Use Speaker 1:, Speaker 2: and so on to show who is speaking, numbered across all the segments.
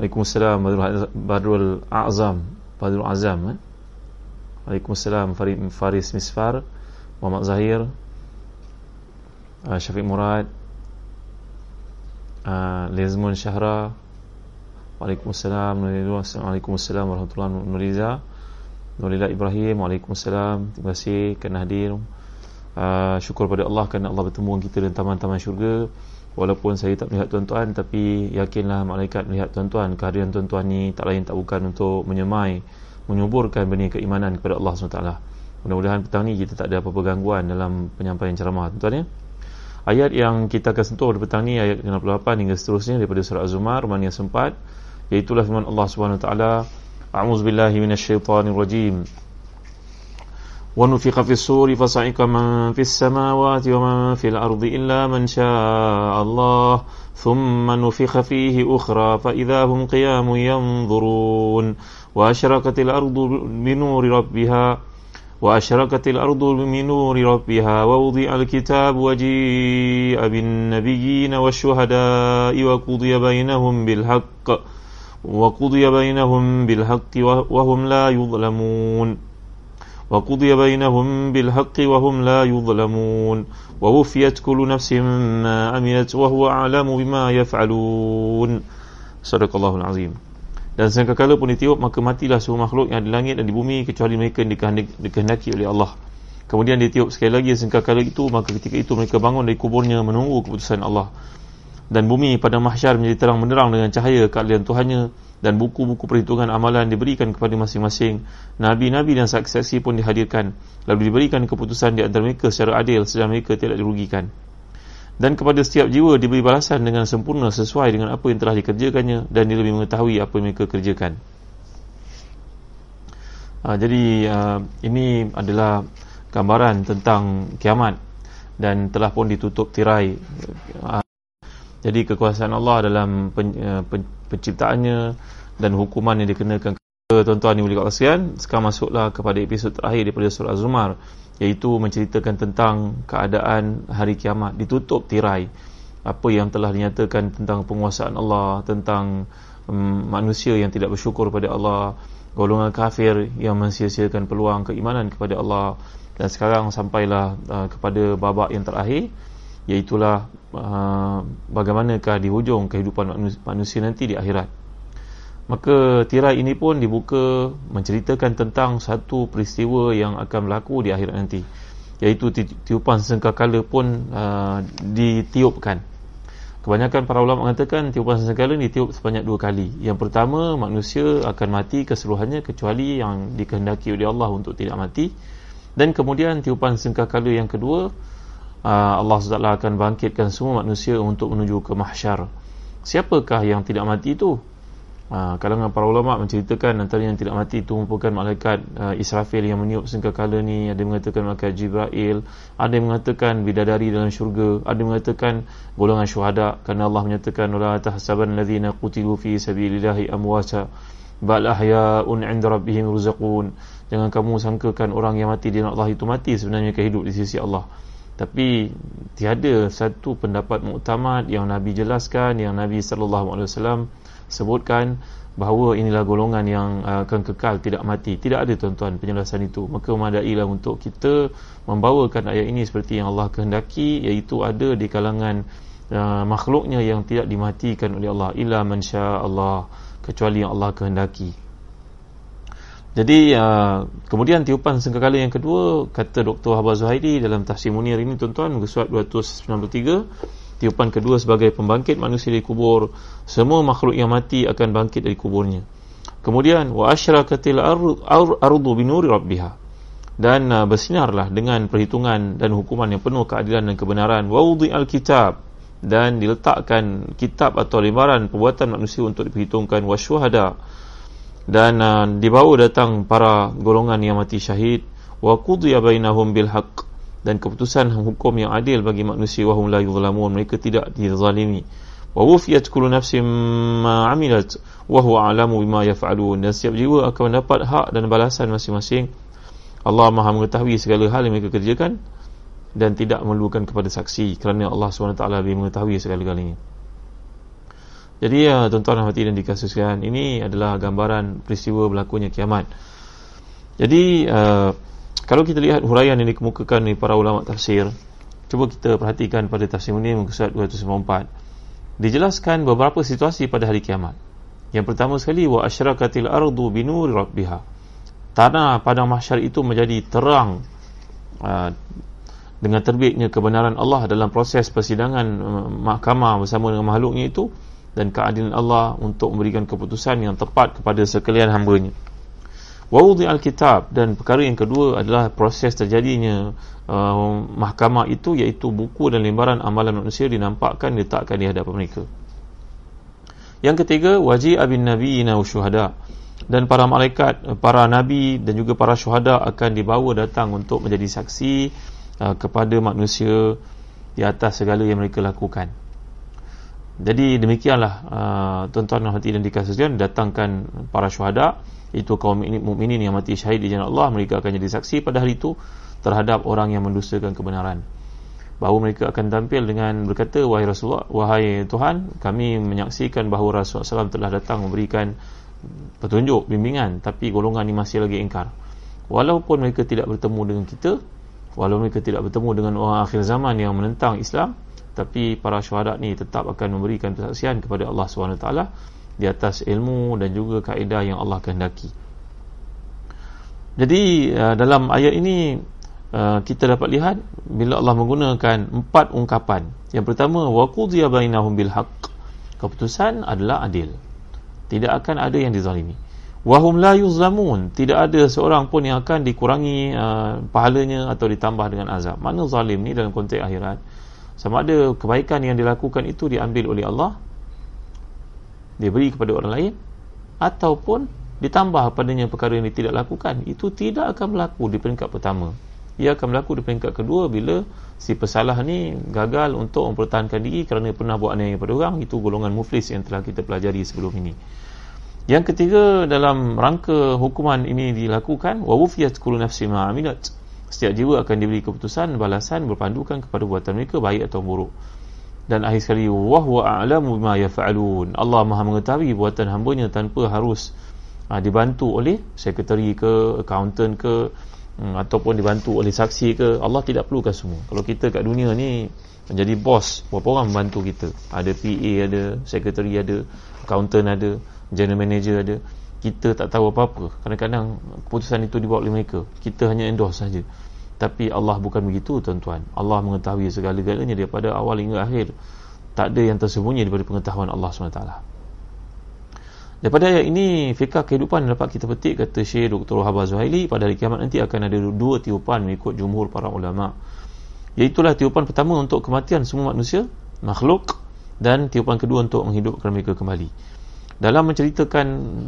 Speaker 1: Waalaikumsalam Badrul Azam Badrul Azam eh? Waalaikumsalam Faris Misfar Muhammad Zahir uh, Syafiq Murad uh, Lezmun Syahra Waalaikumsalam Waalaikumsalam Warahmatullahi Wabarakatuh Nurila Ibrahim Waalaikumsalam Terima kasih kerana hadir uh, Syukur pada Allah kerana Allah bertemu kita dalam taman-taman syurga walaupun saya tak melihat tuan-tuan tapi yakinlah malaikat melihat tuan-tuan. Kehadiran tuan-tuan ni tak lain tak bukan untuk menyemai menyuburkan benih keimanan kepada Allah SWT mudah-mudahan petang ni kita tak ada apa-apa gangguan dalam penyampaian ceramah tuan-tuan ya. Ayat yang kita akan sentuh pada petang ni ayat 68 hingga seterusnya daripada surah Az-Zumar mana yang sempat iaitulah firman Allah SWT A'udzubillahi minasyaitanirrajim ونفخ في الصور فصعق من في السماوات ومن في الأرض إلا من شاء الله ثم نفخ فيه أخرى فإذا هم قيام ينظرون. وأشرقت الأرض بنور ربها وأشرقت الأرض بنور ربها ووضع الكتاب وجيء بالنبيين والشهداء وقضي بينهم بالحق وقضي بينهم بالحق وهم لا يظلمون. وقضي بينهم بالحق وهم لا يظلمون ووفيت كل نفس ما عملت وهو أعلم بما يفعلون صدق الله العظيم dan sangkakala pun ditiup maka matilah semua makhluk yang di langit dan di bumi kecuali mereka yang dikehendaki oleh Allah kemudian ditiup sekali lagi sangkakala itu maka ketika itu mereka bangun dari kuburnya menunggu keputusan Allah dan bumi pada mahsyar menjadi terang menerang dengan cahaya keadilan Tuhannya dan buku-buku perhitungan amalan diberikan kepada masing-masing. Nabi-nabi dan saksi-saksi pun dihadirkan. Lalu diberikan keputusan di antara mereka secara adil sedang mereka tidak dirugikan. Dan kepada setiap jiwa diberi balasan dengan sempurna sesuai dengan apa yang telah dikerjakannya dan dia lebih mengetahui apa yang mereka kerjakan. Ha, jadi uh, ini adalah gambaran tentang kiamat dan telah pun ditutup tirai. Uh, jadi kekuasaan Allah dalam pen, uh, pen, penciptaannya dan hukuman yang dikenakan kepada tuan-tuan yang boleh kasihan sekarang masuklah kepada episod terakhir daripada surah Az-Zumar iaitu menceritakan tentang keadaan hari kiamat. Ditutup tirai apa yang telah dinyatakan tentang penguasaan Allah tentang um, manusia yang tidak bersyukur kepada Allah golongan kafir yang mensia-siakan peluang keimanan kepada Allah. Dan sekarang sampailah uh, kepada babak yang terakhir iaitulah uh, bagaimanakah di hujung kehidupan manusia nanti di akhirat. Maka tirai ini pun dibuka menceritakan tentang satu peristiwa yang akan berlaku di akhirat nanti. Iaitu tiupan sengkakala pun uh, ditiupkan. Kebanyakan para ulama mengatakan tiupan sengkakala ini ditiup sebanyak dua kali. Yang pertama manusia akan mati keseluruhannya kecuali yang dikehendaki oleh Allah untuk tidak mati. Dan kemudian tiupan sengkakala yang kedua Allah SWT akan bangkitkan semua manusia untuk menuju ke mahsyar. Siapakah yang tidak mati itu? Uh, kalangan para ulama menceritakan antara yang tidak mati itu merupakan malaikat uh, Israfil yang meniup sengkakala ni. Ada mengatakan malaikat Jibril. Ada yang mengatakan bidadari dalam syurga. Ada yang mengatakan golongan syuhada. Kerana Allah menyatakan la tahsaban alladhina qutilu fi sabilillahi amwata bal ahya'un 'inda rabbihim yurzaqun. Jangan kamu sangkakan orang yang mati di Allah itu mati sebenarnya hidup di sisi Allah tapi tiada satu pendapat muktamad yang Nabi jelaskan yang Nabi sallallahu alaihi wasallam sebutkan bahawa inilah golongan yang uh, akan kekal tidak mati. Tidak ada tuan-tuan penjelasan itu. Maka memadailah untuk kita membawakan ayat ini seperti yang Allah kehendaki iaitu ada di kalangan uh, makhluknya yang tidak dimatikan oleh Allah. Illa man Allah kecuali yang Allah kehendaki jadi uh, kemudian tiupan sengkakala yang kedua kata Dr. Habaz Zuhaidi dalam tafsir Munir ini tuan-tuan muka surat 293 tiupan kedua sebagai pembangkit manusia dari kubur semua makhluk yang mati akan bangkit dari kuburnya. Kemudian wa asyrakatil ardu binuri rabbiha dan uh, bersinarlah dengan perhitungan dan hukuman yang penuh keadilan dan kebenaran wa wudi'al kitab dan diletakkan kitab atau lembaran perbuatan manusia untuk diperhitungkan wasyuhada dan uh, dibawa datang para golongan yang mati syahid. Wa qudiya bainahum bil haqq. Dan keputusan hukum yang adil bagi manusia wahum la yuzlamun. Mereka tidak dizalimi. Wa wufiyat kullu nafsin ma amilat. Wa huwa a'lamu bima yaf'alun. Dan setiap jiwa akan mendapat hak dan balasan masing-masing. Allah Maha mengetahui segala hal yang mereka kerjakan dan tidak memerlukan kepada saksi kerana Allah SWT lebih mengetahui segala-galanya jadi ya tuan-tuan dan hati dan dikasuskan ini adalah gambaran peristiwa berlakunya kiamat. Jadi uh, kalau kita lihat huraian yang dikemukakan oleh para ulama tafsir cuba kita perhatikan pada tafsir ini muka surat 294 dijelaskan beberapa situasi pada hari kiamat. Yang pertama sekali wa asyrakatil ardu binuri rabbiha. Tanah padang mahsyar itu menjadi terang uh, dengan terbitnya kebenaran Allah dalam proses persidangan uh, mahkamah bersama dengan makhluknya itu dan keadilan Allah untuk memberikan keputusan yang tepat kepada sekalian hambanya Wawudi Alkitab dan perkara yang kedua adalah proses terjadinya uh, mahkamah itu iaitu buku dan lembaran amalan manusia dinampakkan diletakkan di hadapan mereka. Yang ketiga, wajib abin nabi wa syuhada dan para malaikat, para nabi dan juga para syuhada akan dibawa datang untuk menjadi saksi uh, kepada manusia di atas segala yang mereka lakukan. Jadi demikianlah uh, tuan-tuan dan dikasihkan datangkan para syuhada. Itu kaum mukminin yang mati syahid di jalan Allah mereka akan jadi saksi pada hari itu terhadap orang yang mendustakan kebenaran. Bahawa mereka akan tampil dengan berkata wahai Rasulullah wahai Tuhan kami menyaksikan bahawa Rasulullah SAW telah datang memberikan petunjuk bimbingan tapi golongan ini masih lagi ingkar. Walaupun mereka tidak bertemu dengan kita walaupun mereka tidak bertemu dengan orang akhir zaman yang menentang Islam tapi para syuhada ni tetap akan memberikan persaksian kepada Allah SWT di atas ilmu dan juga kaedah yang Allah kehendaki. Jadi uh, dalam ayat ini uh, kita dapat lihat bila Allah menggunakan empat ungkapan. Yang pertama waqudiya bainahum bil haqq. Keputusan adalah adil. Tidak akan ada yang dizalimi. Wahum la yuzlamun. Tidak ada seorang pun yang akan dikurangi uh, pahalanya atau ditambah dengan azab. Mana zalim ni dalam konteks akhirat? Sama ada kebaikan yang dilakukan itu diambil oleh Allah dia beri kepada orang lain ataupun ditambah padanya perkara yang tidak lakukan itu tidak akan berlaku di peringkat pertama. Ia akan berlaku di peringkat kedua bila si pesalah ni gagal untuk mempertahankan diri kerana pernah buat aniaya pada orang. Itu golongan muflis yang telah kita pelajari sebelum ini. Yang ketiga dalam rangka hukuman ini dilakukan wa wufiyat kullu nafsin ma amilat setiap jiwa akan diberi keputusan balasan berpandukan kepada buatan mereka baik atau buruk. Dan akhir sekali wahwa a'lamu bima yaf'alun. Allah Maha mengetahui buatan hamba-Nya tanpa harus uh, dibantu oleh sekretari ke accountant ke um, ataupun dibantu oleh saksi ke. Allah tidak perlukan semua. Kalau kita kat dunia ni menjadi bos berapa orang membantu kita? Ada PA ada sekretari ada accountant ada general manager ada kita tak tahu apa-apa. Kadang-kadang keputusan itu dibuat oleh mereka. Kita hanya endorse saja. Tapi Allah bukan begitu tuan-tuan. Allah mengetahui segala-galanya daripada awal hingga akhir. Tak ada yang tersembunyi daripada pengetahuan Allah SWT daripada ayat ini fikah kehidupan dapat kita petik kata Syekh Dr. Habah Zuhaili pada hari kiamat nanti akan ada dua tiupan mengikut jumhur para ulama. Iaitulah tiupan pertama untuk kematian semua manusia makhluk dan tiupan kedua untuk menghidupkan mereka kembali dalam menceritakan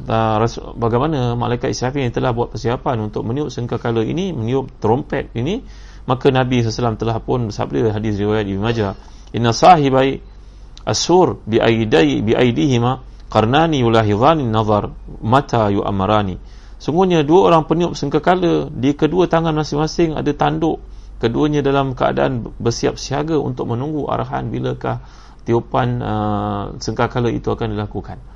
Speaker 1: uh, bagaimana malaikat Israfil yang telah buat persiapan untuk meniup sengkakala ini meniup trompet ini maka Nabi SAW telah pun bersabda hadis riwayat Ibn Majah inna sahibai asur bi aidai bi aidihima qarnani yulahidhani nazar mata yu'amarani. Sungguhnya dua orang peniup sengkakala di kedua tangan masing-masing ada tanduk. Keduanya dalam keadaan bersiap siaga untuk menunggu arahan bilakah tiupan uh, sengkakala itu akan dilakukan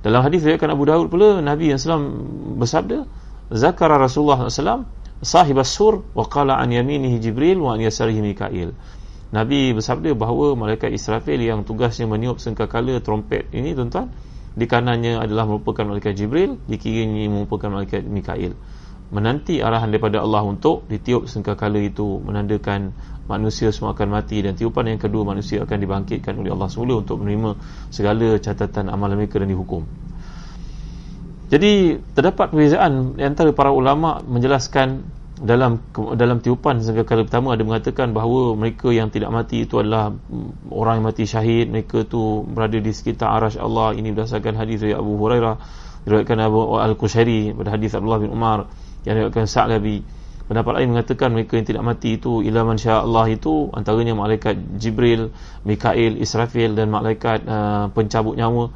Speaker 1: dalam hadis riwayatkan Abu Daud pula Nabi yang SAW bersabda zakara Rasulullah SAW sahib as-sur wa qala an yaminihi Jibril wa an yasarihi Mikail. Nabi bersabda bahawa malaikat Israfil yang tugasnya meniup sengkakala trompet ini tuan-tuan di kanannya adalah merupakan malaikat Jibril di kirinya merupakan malaikat Mikail menanti arahan daripada Allah untuk ditiup sengkakala itu menandakan manusia semua akan mati dan tiupan yang kedua manusia akan dibangkitkan oleh Allah semula untuk menerima segala catatan amalan mereka dan dihukum. Jadi terdapat perbezaan antara para ulama menjelaskan dalam dalam tiupan sangkakala pertama ada mengatakan bahawa mereka yang tidak mati itu adalah mm, orang yang mati syahid. Mereka tu berada di sekitar arash Allah. Ini berdasarkan hadis dari Abu Hurairah diriwayatkan Abu Al-Qushairi pada hadis Abdullah bin Umar yang diriwayatkan Sa'labi pendapat lain mengatakan mereka yang tidak mati itu ila man Allah itu antaranya malaikat Jibril Mikail Israfil dan malaikat uh, pencabut nyawa.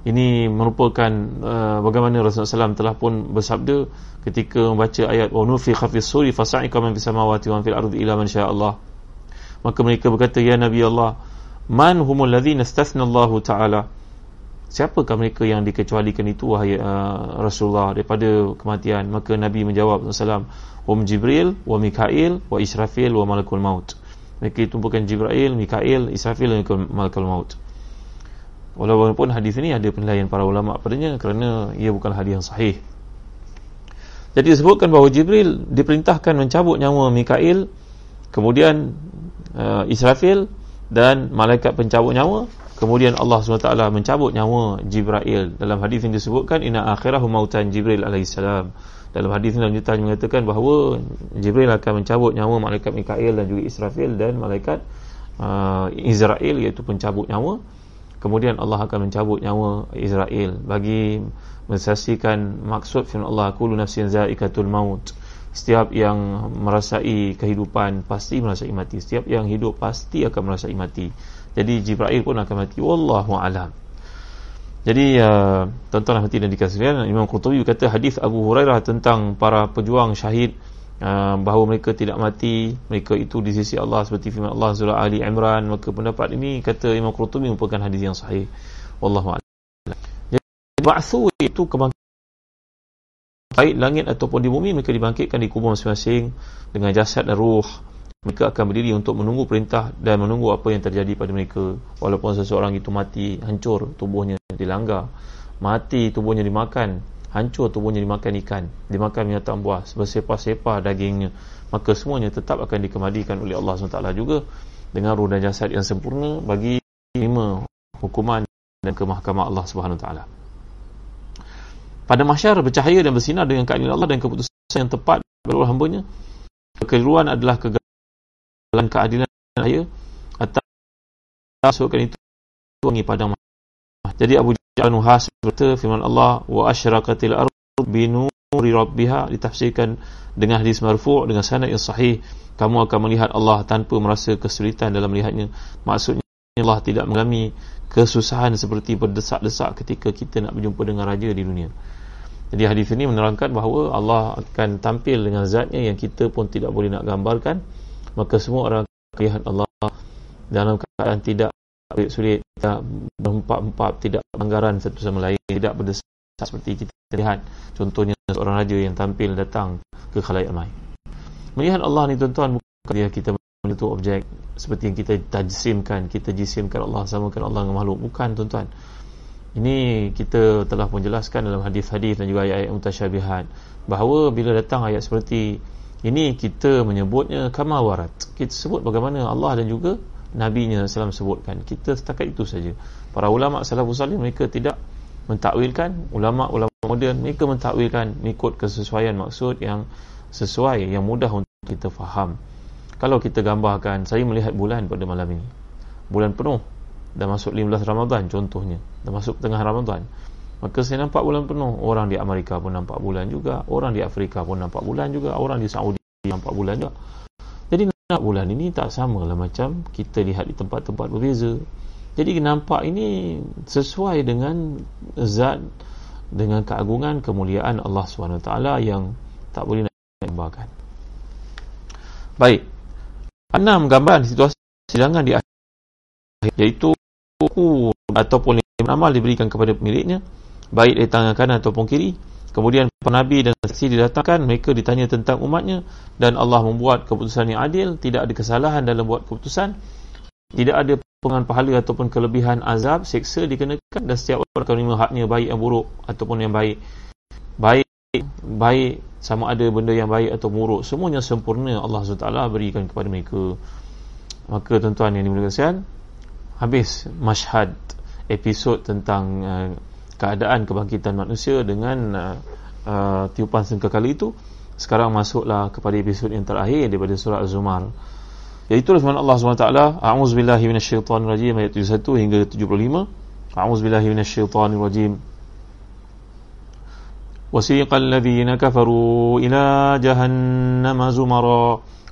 Speaker 1: Ini merupakan uh, bagaimana Rasulullah SAW telah pun bersabda ketika membaca ayat wa nufi khafis suri fasa'ika man fis samawati wa fil ardi ila man Allah. Maka mereka berkata ya nabi Allah man humul ladzina istathna Allah taala siapakah mereka yang dikecualikan itu wahai uh, Rasulullah? Daripada kematian maka nabi menjawab sallallahu hum jibril wa mikail wa israfil wa malakul maut. Mereka itu bukan jibril mikail israfil dan malakul maut. Walaupun hadis ini ada penilaian para ulama padanya kerana ia bukan hadis yang sahih. Jadi disebutkan bahawa Jibril diperintahkan mencabut nyawa Mikail, kemudian uh, Israfil dan malaikat pencabut nyawa, kemudian Allah SWT mencabut nyawa Jibril. Dalam hadis ini disebutkan inna akhirahu mautan Jibril alaihissalam. Dalam hadis ini lanjutan mengatakan bahawa Jibril akan mencabut nyawa malaikat Mikail dan juga Israfil dan malaikat uh, Israel iaitu pencabut nyawa kemudian Allah akan mencabut nyawa Israel bagi mensaksikan maksud firman Allah kullu nafsin zaikatul maut setiap yang merasai kehidupan pasti merasai mati setiap yang hidup pasti akan merasai mati jadi Jibril pun akan mati. Wallahu alam. Jadi uh, tuan-tuan hati dan dikasihi Imam Qurtubi kata hadis Abu Hurairah tentang para pejuang syahid Uh, bahawa mereka tidak mati mereka itu di sisi Allah seperti firman Allah surah Ali Imran. Maka pendapat ini kata Imam Qurtubi merupakan hadis yang sahih. Wallahu a'lam. Jadi ba'thu itu kebangkitan baik langit ataupun di bumi mereka dibangkitkan di kubur masing-masing dengan jasad dan ruh mereka akan berdiri untuk menunggu perintah dan menunggu apa yang terjadi pada mereka. Walaupun seseorang itu mati hancur tubuhnya dilanggar. Mati tubuhnya dimakan. Hancur tubuhnya dimakan ikan. Dimakan binatang buas bersepah-sepah dagingnya. Maka semuanya tetap akan dikemadikan oleh Allah SWT juga dengan ruh dan jasad yang sempurna bagi lima hukuman dan ke mahkamah Allah SWT. Pada masyar bercahaya dan bersinar dengan keadilan Allah dan keputusan yang tepat bagi hambanya kekeliruan adalah kegagalan keadilan saya atas masukkan itu wangi padang jadi Abu Ja'al Nuhas berkata firman Allah wa asyraqatil ardu binuri rabbiha ditafsirkan dengan hadis marfu' dengan sanad yang sahih kamu akan melihat Allah tanpa merasa kesulitan dalam melihatnya maksudnya Allah tidak mengalami kesusahan seperti berdesak-desak ketika kita nak berjumpa dengan raja di dunia jadi hadis ini menerangkan bahawa Allah akan tampil dengan zatnya yang kita pun tidak boleh nak gambarkan maka semua orang melihat Allah dalam keadaan tidak sulit tidak berempat-empat tidak pelanggaran satu sama lain tidak berdesak seperti kita lihat. Contohnya seorang raja yang tampil datang ke khalayak ramai melihat Allah ni tuan-tuan bukan dia kita menyentuh objek seperti yang kita tajsimkan kita jisimkan Allah samakan Allah dengan makhluk. Bukan tuan-tuan. Ini kita telah pun jelaskan dalam hadis-hadis dan juga ayat-ayat mutasyabihat bahawa bila datang ayat seperti ini kita menyebutnya kama warat kita sebut bagaimana Allah dan juga Nabi SAW sebutkan. Kita setakat itu saja. Para ulama salafus salih mereka tidak mentakwilkan. Ulama-ulama moden mereka mentakwilkan mengikut kesesuaian maksud yang sesuai yang mudah untuk kita faham. Kalau kita gambarkan saya melihat bulan pada malam ini. Bulan penuh. Dah masuk 15 Ramadan contohnya. Dah masuk tengah Ramadan maka saya nampak bulan penuh orang di Amerika pun nampak bulan juga orang di Afrika pun nampak bulan juga orang di Saudi nampak bulan juga jadi nampak bulan ini tak sama lah macam kita lihat di tempat-tempat berbeza. Jadi nampak ini sesuai dengan zat dengan keagungan kemuliaan Allah SWT yang tak boleh nak gambarkan. Baik. Enam gambaran situasi sidangan di akhir iaitu buku ataupun amal diberikan kepada pemiliknya baik dari tangan kanan ataupun kiri Kemudian para nabi dan saksi didatangkan, mereka ditanya tentang umatnya dan Allah membuat keputusan yang adil, tidak ada kesalahan dalam buat keputusan. Tidak ada pengan pahala ataupun kelebihan azab, seksa dikenakan dan setiap orang akan menerima haknya baik yang buruk ataupun yang baik. Baik baik sama ada benda yang baik atau buruk, semuanya sempurna Allah SWT berikan kepada mereka. Maka tuan-tuan yang dimuliakan habis masyhad episod tentang uh, keadaan kebangkitan manusia dengan uh, uh, tiupan sangkakala itu sekarang masuklah kepada episod yang terakhir daripada surah Az-Zumar iaitu firman Allah SWT A'udzubillahi minasyaitanirrajim ayat 71 hingga 75 A'udzubillahi minasyaitanirrajim وسيق الذين كفروا إلى جهنم زمرا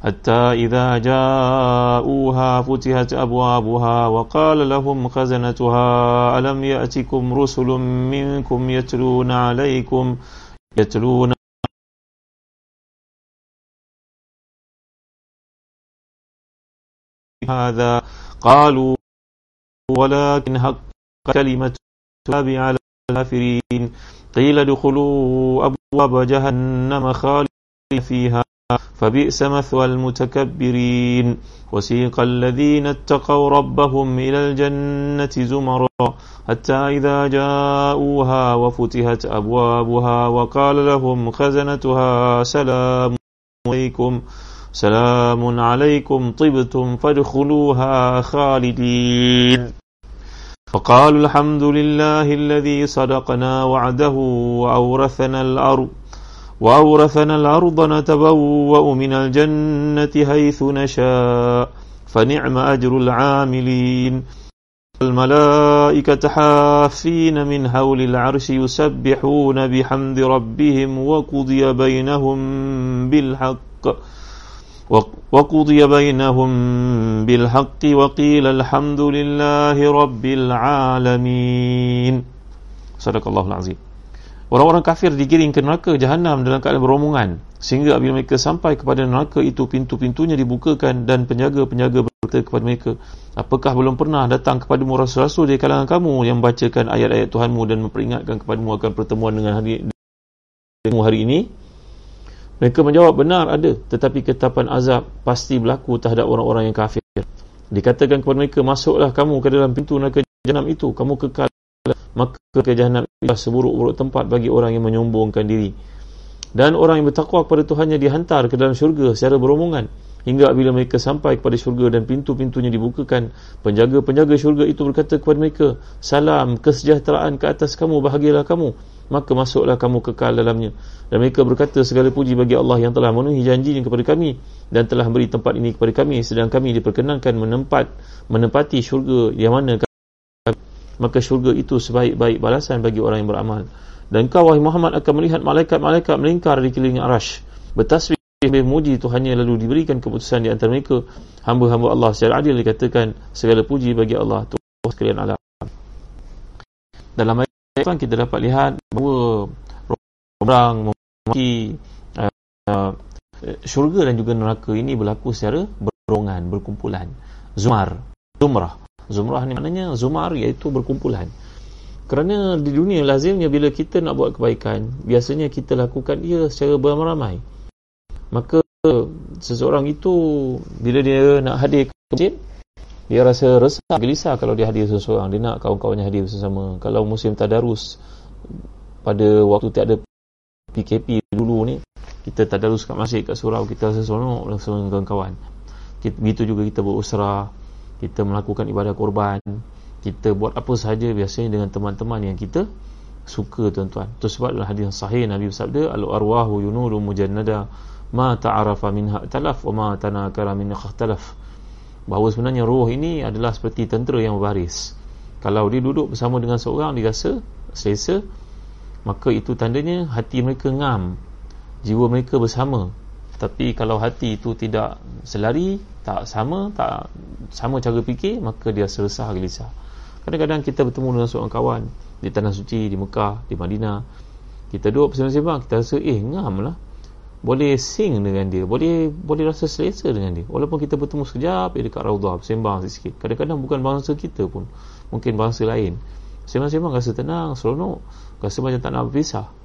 Speaker 1: حتى إذا جاءوها فتحت أبوابها وقال لهم خزنتها ألم يأتكم رسل منكم يتلون عليكم؟ يتلون هذا؟ قالوا ولكن حق كلمة على الكافرين. قيل ادخلوا أبواب جهنم خالد فيها. فبئس مثوى المتكبرين. وسيق الذين اتقوا ربهم إلى الجنة زمرا حتى إذا جاءوها وفتحت أبوابها وقال لهم خزنتها سلام عليكم سلام عليكم طبتم فادخلوها خالدين. فقالوا الحمد لله الذي صدقنا وعده وأورثنا الأرض وأورثنا الأرض نتبوأ من الجنة حيث نشاء فنعم أجر العاملين. الملائكة حافين من حول العرش يسبحون بحمد ربهم وقضي بينهم بالحق وقضي بينهم بالحق وقيل الحمد لله رب العالمين. صدق الله العظيم. Orang-orang kafir digiring ke neraka jahanam dalam keadaan beromongan. Sehingga apabila mereka sampai kepada neraka itu pintu-pintunya dibukakan dan penjaga-penjaga berkata kepada mereka apakah belum pernah datang kepada rasul-rasul dari kalangan kamu yang membacakan ayat-ayat Tuhanmu dan memperingatkan kepadamu akan pertemuan dengan hari hari ini? Mereka menjawab benar ada. Tetapi ketapan azab pasti berlaku terhadap orang-orang yang kafir. Dikatakan kepada mereka masuklah kamu ke dalam pintu neraka jahanam itu. Kamu kekal maka ke jahanam itu seburuk-buruk tempat bagi orang yang menyombongkan diri. Dan orang yang bertakwa kepada Tuhannya dihantar ke dalam syurga secara beromongan hingga bila mereka sampai kepada syurga dan pintu-pintunya dibukakan penjaga-penjaga syurga itu berkata kepada mereka salam kesejahteraan ke atas kamu bahagialah kamu maka masuklah kamu kekal dalamnya dan mereka berkata segala puji bagi Allah yang telah memenuhi janjinya kepada kami dan telah beri tempat ini kepada kami sedang kami diperkenankan menempat menempati syurga yang mana maka syurga itu sebaik-baik balasan bagi orang yang beramal dan kau wahai Muhammad akan melihat malaikat-malaikat melingkar di keliling arash bertasbih memuji Tuhannya lalu diberikan keputusan di antara mereka hamba-hamba Allah secara adil dikatakan segala puji bagi Allah Tuhan sekalian alam dalam Tuan kita dapat lihat bahawa orang memiliki uh, syurga dan juga neraka ini berlaku secara berongan, berkumpulan. Zumar, zumrah. Zumrah ni maknanya zumar iaitu berkumpulan. Kerana di dunia lazimnya bila kita nak buat kebaikan, biasanya kita lakukan ia secara beramai-ramai. Maka seseorang itu bila dia nak hadir ke masjid, dia rasa resah, gelisah kalau dia hadir seseorang dia nak kawan-kawannya hadir bersama kalau musim tadarus pada waktu tiada PKP dulu ni kita tadarus kat masjid kat surau kita seseorang bersama dengan kawan kita, begitu juga kita berusrah kita melakukan ibadah korban kita buat apa sahaja biasanya dengan teman-teman yang kita suka tuan-tuan. Itu sebab dalam hadis sahih Nabi bersabda al arwahu yunuru mujannada ma ta'arafa minha talaf wa ma tanakara min ikhtalaf. Bahawa sebenarnya roh ini adalah seperti tentera yang berbaris. Kalau dia duduk bersama dengan seorang dia rasa selesa maka itu tandanya hati mereka ngam jiwa mereka bersama tapi kalau hati itu tidak selari tak sama tak sama cara fikir maka dia seresah gelisah. Kadang-kadang kita bertemu dengan seorang kawan di tanah suci di Mekah di Madinah. Kita duduk bersama-sama kita rasa eh ngam lah. Boleh sing dengan dia boleh boleh rasa selesa dengan dia. Walaupun kita bertemu sekejap dia dekat raudhah sembang sikit kadang-kadang bukan bangsa kita pun mungkin bangsa lain. Sembang-sembang rasa tenang seronok. Rasa macam tak nak berpisah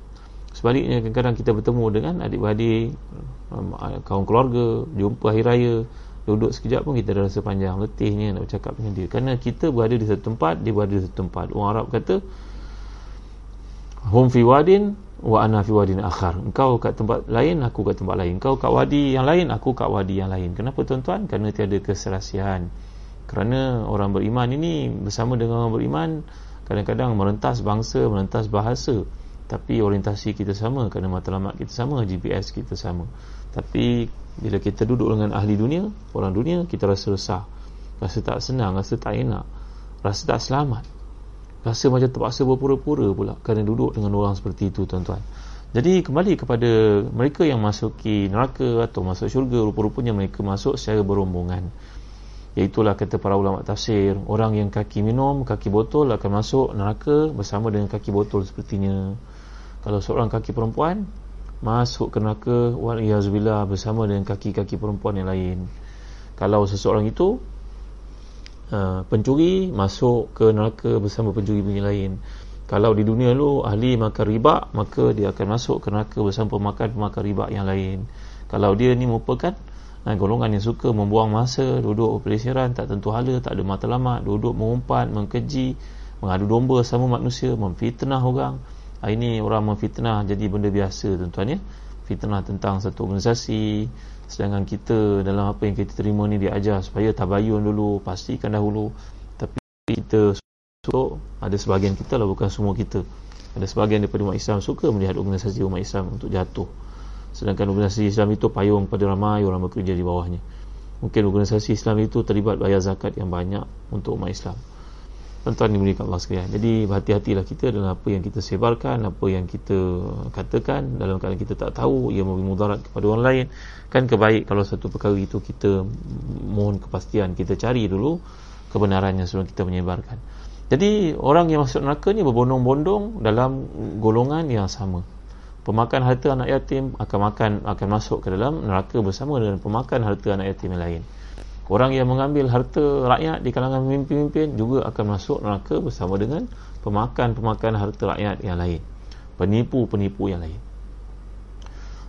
Speaker 1: sebaliknya kadang-kadang kita bertemu dengan adik-beradik um, kawan keluarga jumpa hari raya duduk sekejap pun kita dah rasa panjang letihnya nak bercakap dengan dia. Kerana kita berada di satu tempat dia berada di satu tempat. Orang Arab kata hum fi wadin wa ana fi wadin akhar. Engkau kat tempat lain aku kat tempat lain. Engkau kat wadi yang lain aku kat wadi yang lain. Kenapa tuan-tuan? Kerana tiada keserasian. Kerana orang beriman ini bersama dengan orang beriman kadang-kadang merentas bangsa merentas bahasa tapi orientasi kita sama kerana matlamat kita sama GPS kita sama. Tapi bila kita duduk dengan ahli dunia orang dunia kita rasa resah. Rasa tak senang rasa tak enak. Rasa tak selamat. Rasa macam terpaksa berpura-pura pula kerana duduk dengan orang seperti itu tuan-tuan. Jadi kembali kepada mereka yang masuki neraka atau masuk syurga rupa-rupanya mereka masuk secara berombongan. Iaitulah kata para ulama tafsir Orang yang kaki minum, kaki botol akan masuk neraka bersama dengan kaki botol sepertinya Kalau seorang kaki perempuan Masuk ke neraka Wa'iyahzubillah bersama dengan kaki-kaki perempuan yang lain. Kalau seseorang itu uh, Pencuri masuk ke neraka bersama pencuri yang lain. Kalau di dunia lu ahli makan riba Maka dia akan masuk ke neraka bersama pemakan-pemakan riba yang lain. Kalau dia ni merupakan Ha, golongan yang suka membuang masa duduk pelesiran tak tentu hala tak ada matlamat duduk mengumpat mengkeji mengadu domba sama manusia memfitnah orang ini orang memfitnah jadi benda biasa tuan-tuan ya. Fitnah tentang satu organisasi. Sedangkan kita dalam apa yang kita terima ni diajar supaya tabayun dulu pastikan dahulu. Tapi kita suka ada sebahagian kita lah bukan semua kita. Ada sebahagian daripada umat Islam suka melihat organisasi umat Islam untuk jatuh. Sedangkan organisasi Islam itu payung pada ramai orang bekerja di bawahnya. Mungkin organisasi Islam itu terlibat bayar zakat yang banyak untuk umat Islam tuan-tuan dimulakan Allah sekalian. Jadi berhati-hatilah kita dengan apa yang kita sebarkan apa yang kita katakan. Dalam keadaan kita tak tahu ia memberi mudarat kepada orang lain. Kan kebaik kalau satu perkara itu kita mohon kepastian kita cari dulu kebenarannya sebelum kita menyebarkan. Jadi orang yang masuk neraka ni berbondong-bondong dalam golongan yang sama. Pemakan harta anak yatim akan makan akan masuk ke dalam neraka bersama dengan pemakan harta anak yatim yang lain. Orang yang mengambil harta rakyat di kalangan pemimpin-pemimpin juga akan masuk neraka bersama dengan pemakan-pemakan harta rakyat yang lain. Penipu-penipu yang lain.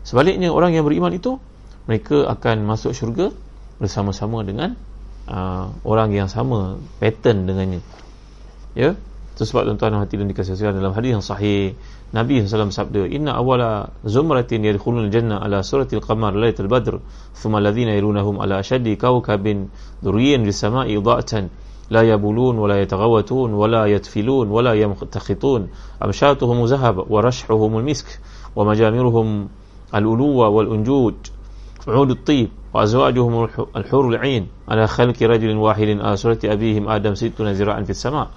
Speaker 1: Sebaliknya orang yang beriman itu mereka akan masuk syurga bersama-sama dengan uh, orang yang sama pattern dengannya. Ya. Itu sebab tuan-tuan hati dan dikasih sekalian dalam hadis yang sahih Nabi SAW sabda Inna awala zumratin yadkhulun jannah ala suratil qamar laylatul badr Thumma alladhina yarunahum ala ashaddi kawkabin duryin bisamai da'atan لا يبولون ولا يتغوتون ولا يتفلون ولا يمتخطون أمشاتهم ذهب ورشحهم المسك ومجامرهم الألوة والأنجوج عود الطيب وأزواجهم الحور العين على خلق رجل واحد آسرة أبيهم آدم ستون ذراعا في السماء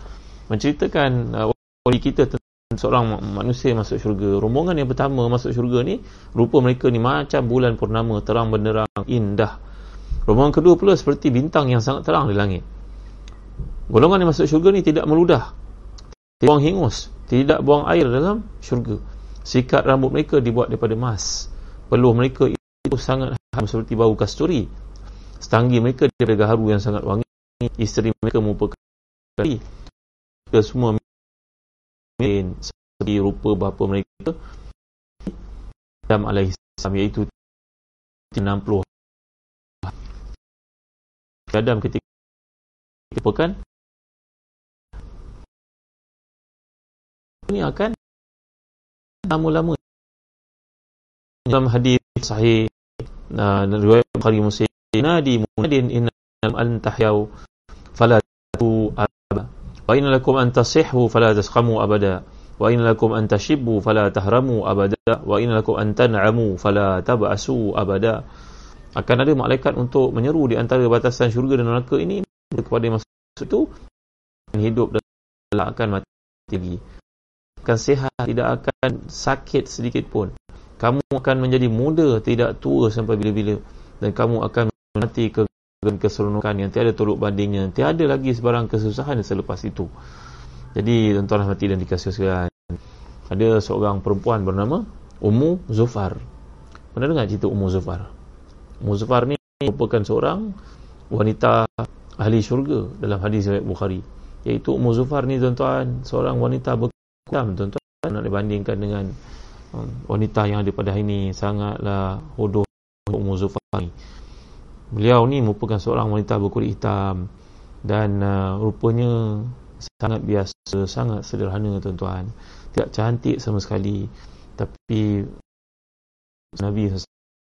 Speaker 1: menceritakan uh, wali kita seorang manusia masuk syurga. Rombongan yang pertama masuk syurga ni rupa mereka ni macam bulan purnama terang benderang indah. Rombongan kedua pula seperti bintang yang sangat terang di langit. Golongan yang masuk syurga ni tidak meludah tidak buang hingus tidak buang air dalam syurga. Sikat rambut mereka dibuat daripada emas. Peluh mereka itu sangat seperti bau kasturi. Setanggi mereka daripada gaharu yang sangat wangi. Isteri mereka merupakan kita semua Amin seperti rupa bapa mereka. Adam alaihi salam iaitu 60 Adam ketika merupakan ini akan lama-lama. Dalam hadis sahih uh, riwayat Bukhari Muslim nadi munadin inna al tahyau fala tu wa inna lakum an tasihhu fala tasqamu abada. Wa inna lakum an tashibbu fala tahramu abada. Wa inna lakum an tan'amu fala tab'asu abada. Akan ada malaikat untuk menyeru di antara batasan syurga dan neraka ini. Kepada masa itu hidup dan akan mati lagi. Akan sihat tidak akan sakit sedikit pun. Kamu akan menjadi muda tidak tua sampai bila-bila. Dan kamu akan mati ke keseronokan yang tiada tolok bandingnya. Tiada lagi sebarang kesusahan selepas itu. Jadi tuan-tuan hati dan dikasih sekalian ada seorang perempuan bernama Ummu Zufar. Pernah dengar cerita Ummu Zufar? Ummu Zufar ni merupakan seorang wanita ahli syurga dalam hadis riwayat Bukhari. Iaitu Ummu Zufar ni tuan-tuan seorang wanita berkuam tuan-tuan. Nak dibandingkan dengan um, wanita yang ada pada hari ini sangatlah hodoh Ummu Zufar ni beliau ni merupakan seorang wanita berkulit hitam dan uh, rupanya sangat biasa, sangat sederhana tuan-tuan. Tidak cantik sama sekali. Tapi Nabi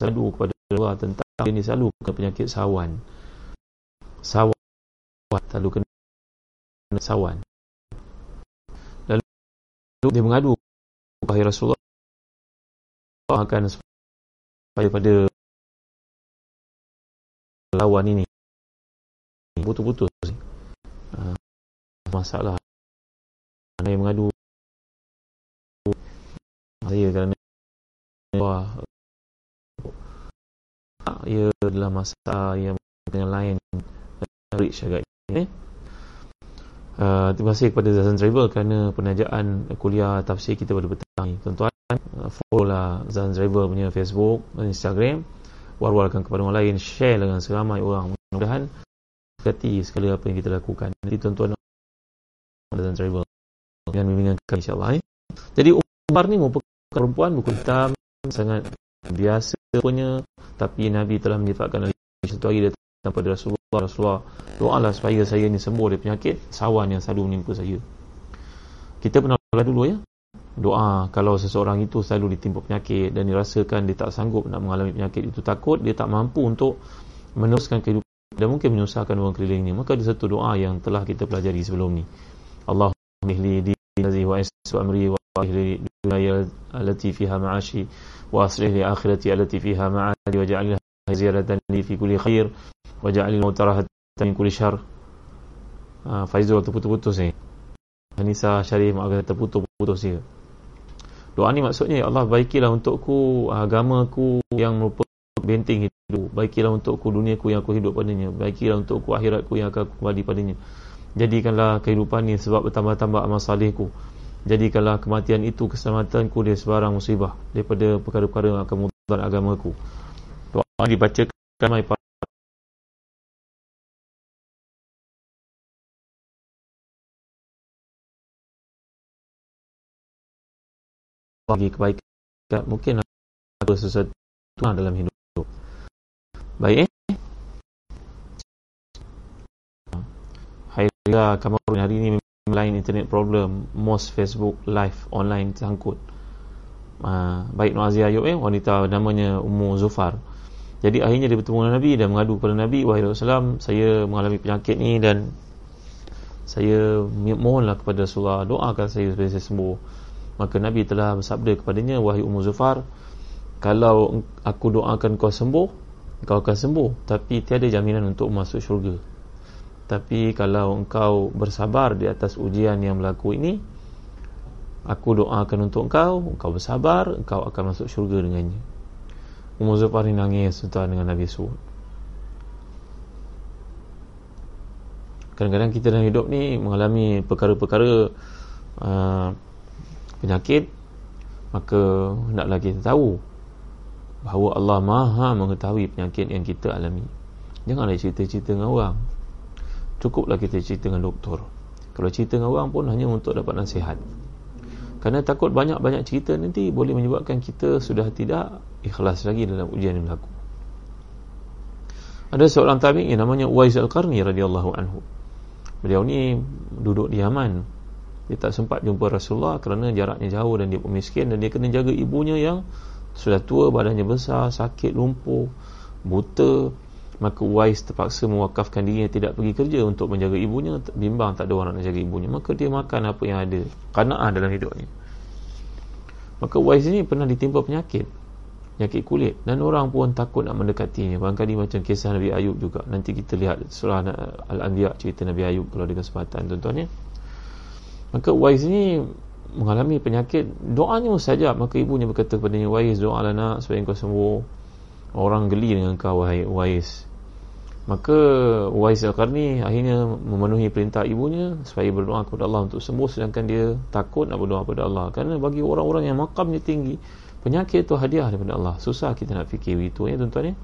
Speaker 1: selalu kepada Allah tentang dia ni selalu kena penyakit sawan. Sawan. Selalu kena sawan. Lalu dia mengadu wahai Rasulullah akan supaya pada lawan ini. Putus-putus uh, masalah. Mana yang mengadu. Saya kerana wah. Ia adalah masalah yang dengan lain. Rich agak ini Uh, terima kasih kepada Zazan Driver kerana penajaan kuliah tafsir kita pada petang ni. Tuan-tuan, uh, follow lah Zazan Driver punya Facebook dan Instagram. War-warkan kepada orang lain, share dengan seramai orang. Mudah-mudahan berkati segala apa yang kita lakukan. Jadi tuan-tuan Zazan Driver dengan bimbingan kami insyaAllah. Eh. Jadi Umar ni merupakan perempuan buku hitam sangat biasa punya tapi Nabi telah menyebabkan satu hari dia pada Rasulullah Rasulullah doalah supaya saya ni sembuh dari penyakit sawan yang selalu menimpa saya kita pernah dulu ya doa kalau seseorang itu selalu ditimpa penyakit dan dirasakan dia tak sanggup nak mengalami penyakit itu takut dia tak mampu untuk meneruskan kehidupan dan mungkin menyusahkan orang kelilingnya maka ada satu doa yang telah kita pelajari sebelum ni. Allah mihli di wa isu amri wa ahli dunia allati fiha ma'ashi wa aslih li akhirati allati fiha ma'adi wa ja'alha ziyaratan li fi kulli khair waja'alil mautarahat min kulli syar uh, Faizul terputus-putus ni. Anissa Syarif maafkan terputus-putus dia. Doa ni maksudnya ya Allah baikilah untukku agamaku yang merupakan benteng hidup. Baikilah untukku duniaku yang aku hidup padanya. Baikilah untukku akhiratku yang akan aku kembali padanya. Jadikanlah kehidupan ni sebab bertambah-tambah amal salihku. Jadikanlah kematian itu keselamatanku dari sebarang musibah daripada perkara-perkara yang akan mudarat agamaku. Doa dibacakan ramai para bagi kebaikan. Mungkin ada sesuatu dalam hidup. Baik eh? Haila Kamarun hari ini lain internet problem. Most Facebook live online sangkut uh, baik Nur Aziz Ayub eh? Wanita namanya Ummu Zufar. Jadi akhirnya dia bertemu dengan Nabi dan mengadu kepada Nabi wahai Rasulullah saya mengalami penyakit ni dan saya mohonlah kepada Rasulullah doakan saya supaya saya sembuh maka Nabi telah bersabda kepadanya wahai Ummu Zufar kalau aku doakan kau sembuh kau akan sembuh. Tapi tiada jaminan untuk masuk syurga. Tapi kalau engkau bersabar di atas ujian yang berlaku ini aku doakan untuk engkau engkau bersabar engkau akan masuk syurga dengannya. Ummu Zufar ni nangis tuan dengan Nabi Suud kadang-kadang kita dalam hidup ni mengalami perkara-perkara uh, penyakit maka hendaklah kita tahu bahawa Allah Maha mengetahui penyakit yang kita alami. Janganlah cerita-cerita dengan orang. Cukuplah kita cerita dengan doktor. Kalau cerita dengan orang pun hanya untuk dapat nasihat. Kerana takut banyak-banyak cerita nanti boleh menyebabkan kita sudah tidak ikhlas lagi dalam ujian yang berlaku. Ada seorang tabi'in yang namanya Uwais Al-Qarni radhiyallahu anhu. Beliau ni duduk di Yaman dia tak sempat jumpa Rasulullah kerana jaraknya jauh dan dia pun miskin dan dia kena jaga ibunya yang sudah tua badannya besar sakit lumpuh buta. Maka Uwais terpaksa mewakafkan dirinya tidak pergi kerja untuk menjaga ibunya. Bimbang tak ada orang nak jaga ibunya. Maka dia makan apa yang ada kana'ah dalam hidupnya. Maka Uwais ini pernah ditimpa penyakit penyakit kulit. Dan orang pun takut nak mendekatinya. Barangkali macam kisah Nabi Ayub juga. Nanti kita lihat surah Al-Anbiya cerita Nabi Ayub kalau ada kesempatan. Tuan-tuan ya Maka Wais ni mengalami penyakit. Doanya mustajab maka ibunya berkata kepadanya Wais doa anak supaya engkau sembuh. Orang geli dengan kau wahai Wais maka Wais Al-Qarni akhirnya memenuhi perintah ibunya supaya berdoa kepada Allah untuk sembuh sedangkan dia takut nak berdoa kepada Allah. Kerana bagi orang-orang yang makamnya tinggi penyakit itu hadiah daripada Allah. Susah kita nak fikir itu ya tuan-tuan ya.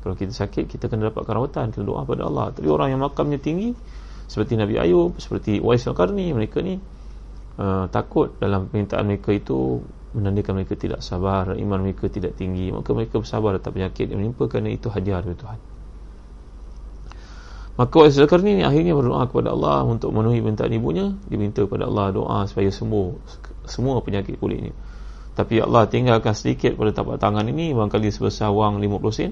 Speaker 1: Kalau kita sakit kita kena dapat rawatan kita doa kepada Allah. Tapi orang yang makamnya tinggi seperti Nabi Ayub seperti Wais Al-Qarni mereka ni uh, takut dalam permintaan mereka itu menandakan mereka tidak sabar iman mereka tidak tinggi. Maka mereka bersabar atas penyakit yang menimpa kerana itu hadiah dari Tuhan. Maka Waisul Karni ini akhirnya berdoa kepada Allah untuk memenuhi permintaan ibunya. Dia minta kepada Allah doa supaya sembuh semua penyakit kulit ini. Tapi Allah tinggalkan sedikit pada tapak tangan ini. Barangkali sebesar wang 50 sen.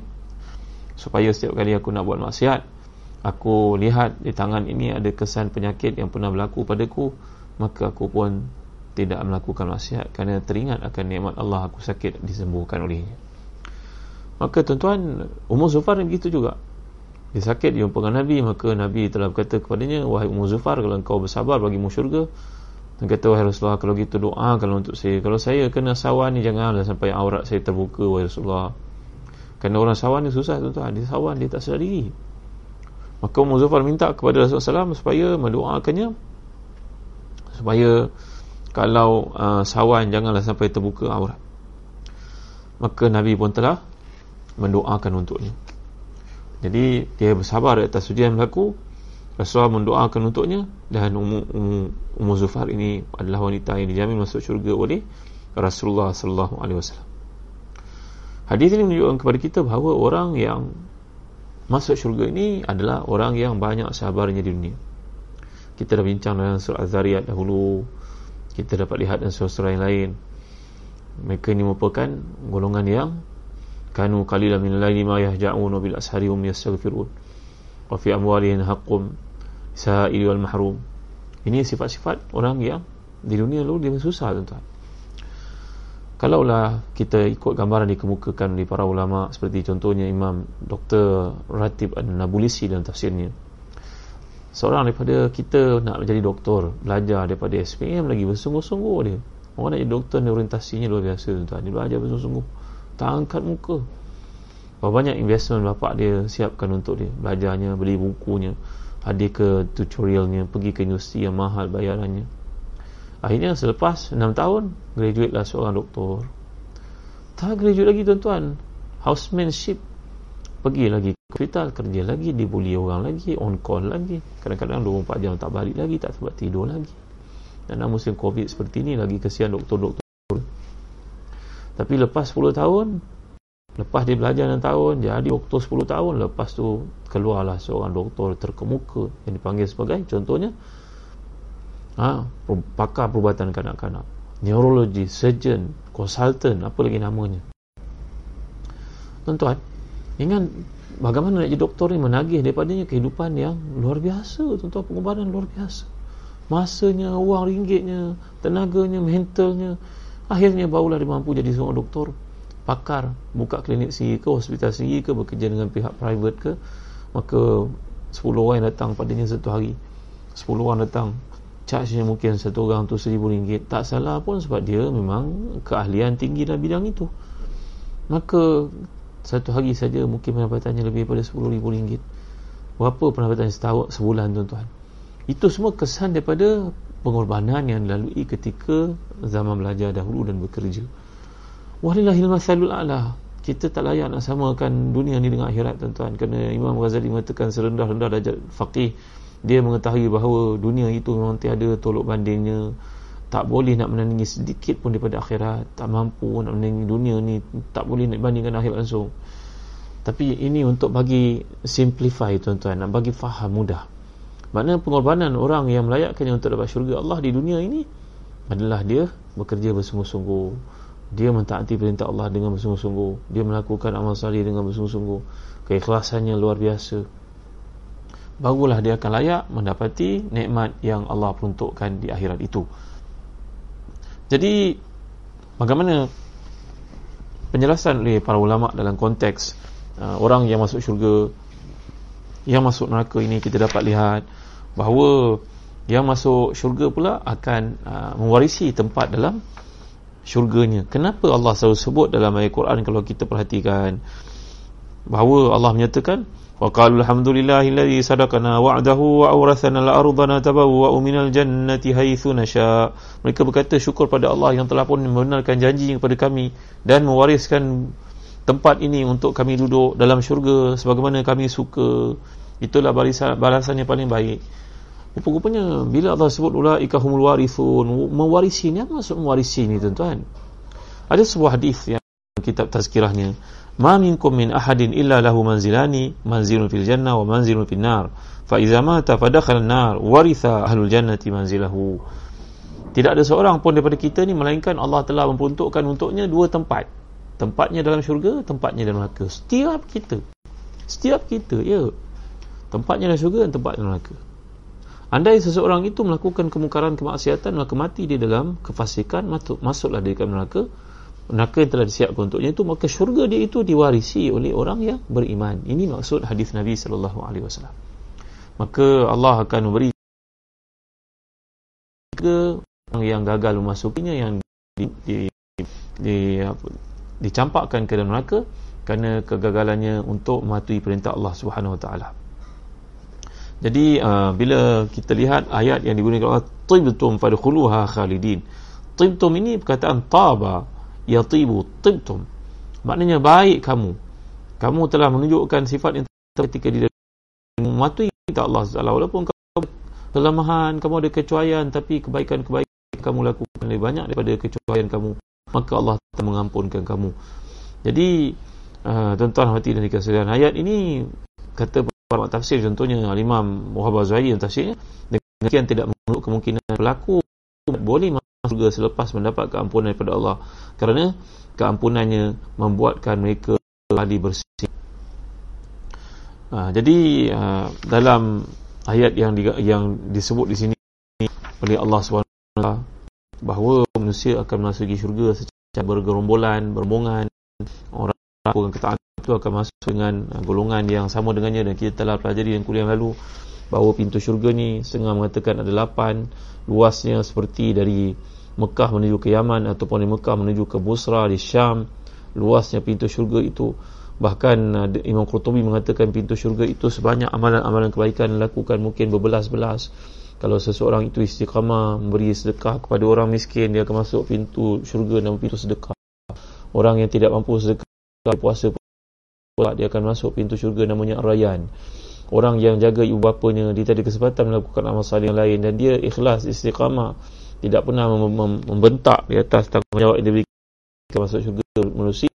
Speaker 1: Supaya setiap kali aku nak buat maksiat aku lihat di tangan ini ada kesan penyakit yang pernah berlaku padaku maka aku pun tidak melakukan maksiat kerana teringat akan nikmat Allah aku sakit disembuhkan olehnya. Maka tuan-tuan Umar Zufar begitu juga. Dia sakit dia jumpa Nabi maka Nabi telah berkata kepadanya wahai Umar Zufar kalau engkau bersabar bagi syurga. Dia kata wahai Rasulullah kalau gitu doa kalau untuk saya. Kalau saya kena sawan ni janganlah sampai aurat saya terbuka wahai Rasulullah. Kerana orang sawan ni susah tuan-tuan. Dia sawan dia tak sedar diri. Maka Umar Zufar minta kepada Rasulullah SAW supaya mendoakannya supaya kalau uh, sawan janganlah sampai terbuka aurat maka Nabi pun telah mendoakan untuknya jadi dia bersabar atas ujian berlaku Rasulullah mendoakan untuknya dan Ummu Ummu Zufar ini adalah wanita yang dijamin masuk syurga oleh Rasulullah sallallahu alaihi wasallam. Hadis ini menunjukkan kepada kita bahawa orang yang masuk syurga ini adalah orang yang banyak sabarnya di dunia. Kita dah bincang dalam surah Az-Zariyat dahulu. Kita dapat lihat dan surah-surah yang lain. Mereka ini merupakan golongan yang kanu qalilan min al-layli ma yahja'un bil ashari hum yastaghfirun. Wa fi amwalihim haqqum sa'il wal mahrum. Ini sifat-sifat orang yang di dunia lalu dia susah tuan-tuan. Kalaulah kita ikut gambaran dikemukakan oleh para ulama seperti contohnya Imam Dr. Ratib An-Nabulisi dalam tafsirnya seorang daripada kita nak menjadi doktor belajar daripada SPM lagi bersungguh-sungguh dia. Orang nak jadi doktor ni orientasinya luar biasa tuan dia belajar bersungguh-sungguh. Tak angkat muka. Berapa banyak investment bapak dia siapkan untuk dia? Belajarnya beli bukunya hadir ke tutorialnya pergi ke universiti yang mahal bayarannya. Akhirnya selepas 6 tahun graduate lah seorang doktor. Tak graduate lagi tuan-tuan. Housemanship. Pergi lagi hospital kerja lagi dibuli orang lagi on call lagi. Kadang-kadang 24 jam tak balik lagi tak sempat tidur lagi. Dan musim covid seperti ini lagi kesian doktor-doktor. Tapi lepas 10 tahun lepas dia belajar 6 tahun jadi doktor 10 tahun lepas tu keluarlah seorang doktor terkemuka yang dipanggil sebagai contohnya ha, pakar perubatan kanak-kanak. Neurologi, surgeon, consultant apa lagi namanya. Tuan-tuan ingat bagaimana nak jadi doktor ni? Menagih daripadanya kehidupan yang luar biasa tuan-tuan. Pengorbanan luar biasa. Masanya, wang ringgitnya tenaganya, mentalnya. Akhirnya barulah dia mampu jadi seorang doktor. Pakar, buka klinik sendiri ke hospital sendiri ke, bekerja dengan pihak private ke. Maka 10 orang yang datang padanya satu hari. 10 orang datang. Charge-nya mungkin satu orang tu seribu ringgit. Tak salah pun sebab dia memang keahlian tinggi dalam bidang itu. Maka satu hari saja mungkin pendapatannya lebih daripada RM10,000 berapa pendapatan setahun sebulan tuan-tuan? Itu semua kesan daripada pengorbanan yang dilalui ketika zaman belajar dahulu dan bekerja. Walillahil masalul a'la. Kita tak layak nak samakan dunia ni dengan akhirat tuan-tuan. Kerana Imam Ghazali mengatakan serendah-rendah darjat faqih. Dia mengetahui bahawa dunia itu memang tiada tolok bandingnya tak boleh nak menandingi sedikit pun daripada akhirat. Tak mampu nak menandingi dunia ni tak boleh nak bandingkan akhirat langsung. Tapi ini untuk bagi simplify tuan-tuan. Nak bagi faham mudah. Makna pengorbanan orang yang melayakkannya untuk dapat syurga Allah di dunia ini adalah dia bekerja bersungguh-sungguh. Dia mentaati perintah Allah dengan bersungguh-sungguh. Dia melakukan amal salih dengan bersungguh-sungguh. Keikhlasannya luar biasa. Barulah dia akan layak mendapati nikmat yang Allah peruntukkan di akhirat itu jadi bagaimana penjelasan oleh para ulama dalam konteks uh, orang yang masuk syurga yang masuk neraka ini kita dapat lihat bahawa yang masuk syurga pula akan uh, mewarisi tempat dalam syurganya. Kenapa Allah selalu sebut dalam ayat Quran kalau kita perhatikan bahawa Allah menyatakan وقالوا الحمد لله الذي صدقنا وعده وأورثنا الأرض نتبوأ من الجنة حيث نشاء mereka berkata syukur pada Allah yang telah pun membenarkan janji kepada kami dan mewariskan tempat ini untuk kami duduk dalam syurga sebagaimana kami suka itulah balasan, balasan yang paling baik rupa-rupanya bila Allah sebut ulaika humul warithun mewarisi ni apa maksud mewarisi ni tuan-tuan ada sebuah hadis yang kitab tazkirahnya ma minkum min ahadin illa lahu manzilani manzilun fil jannah wa manzilun fil nar. Fa idza mata fadakhala an-nar waritha ahlul jannati manzilahu. Tidak ada seorang pun daripada kita ni melainkan Allah telah memperuntukkan untuknya dua tempat. Tempatnya dalam syurga tempatnya dalam neraka. Setiap kita. Setiap kita ya. Tempatnya dalam syurga dan tempatnya dalam neraka. Andai seseorang itu melakukan kemungkaran kemaksiatan maka mati di dalam kefasikan masuk, masuklah dia ke neraka neraka yang telah disiapkan untuknya itu maka syurga dia itu diwarisi oleh orang yang beriman ini maksud hadis Nabi sallallahu alaihi wasallam maka Allah akan memberi ke orang yang gagal memasukinya yang di, di, di apa, dicampakkan ke dalam neraka kerana kegagalannya untuk mematuhi perintah Allah Subhanahu Wa Taala. Jadi uh, bila kita lihat ayat yang digunakan Allah tibtum fadkhuluha khalidin. Tibtum ini perkataan taba yatibu tibtum. Maknanya baik kamu. Kamu telah menunjukkan sifat yang ketika di mematuhi perintah Allah Subhanahu walaupun kamu kelemahan, kamu ada kecuaian tapi kebaikan-kebaikan kamu lakukan lebih banyak daripada kecuaian kamu maka Allah akan mengampunkan kamu jadi uh, tuan-tuan hati dan dikasihkan ayat ini kata para tafsir contohnya Imam Muhammad Zuhairi yang tafsirnya demikian tidak menurut kemungkinan pelaku boleh surga selepas mendapat keampunan daripada Allah. Kerana keampunannya membuatkan mereka kembali bersih. Uh, jadi uh, dalam ayat yang di, yang disebut di sini oleh Allah SWT bahawa manusia akan masuki syurga secara bergerombolan, berbongan orang yang ketaatan itu akan masuk dengan uh, golongan yang sama dengannya dan kita telah pelajari dalam kuliah lalu bahawa pintu syurga ni setengah mengatakan ada lapan luasnya seperti dari Mekah menuju ke Yaman ataupun dari Mekah menuju ke Busra di Syam luasnya pintu syurga itu. Bahkan uh, Imam Qurtubi mengatakan pintu syurga itu sebanyak amalan-amalan kebaikan dilakukan mungkin berbelas-belas. Kalau seseorang itu istiqamah memberi sedekah kepada orang miskin dia akan masuk pintu syurga dan pintu sedekah. Orang yang tidak mampu sedekah puasa dia akan masuk pintu syurga namanya Ar-Rayyan orang yang jaga ibu bapanya dia ada kesempatan melakukan amal salih yang lain. Dan dia ikhlas istiqamah. Tidak pernah mem mem membentak di atas tanggungjawab yang diberikan masuk syurga melalui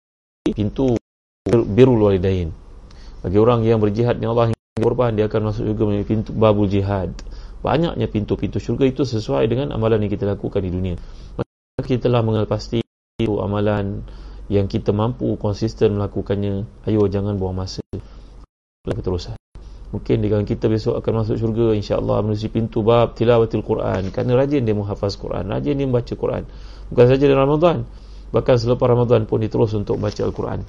Speaker 1: pintu birul walidain. Bagi orang yang berjihad dengan Allah yang korban dia akan masuk syurga melalui pintu babul jihad. Banyaknya pintu-pintu syurga itu sesuai dengan amalan yang kita lakukan di dunia. Maka kita telah mengenal pasti itu amalan yang kita mampu konsisten melakukannya. Ayo jangan buang masa. Keterusan mungkin dengan kita besok akan masuk syurga insyaAllah menuju pintu bab tilawatil Quran. Kerana rajin dia menghafaz Quran rajin dia membaca Quran. Bukan saja dalam Ramadan bahkan selepas Ramadan pun diterus untuk baca Al-Quran.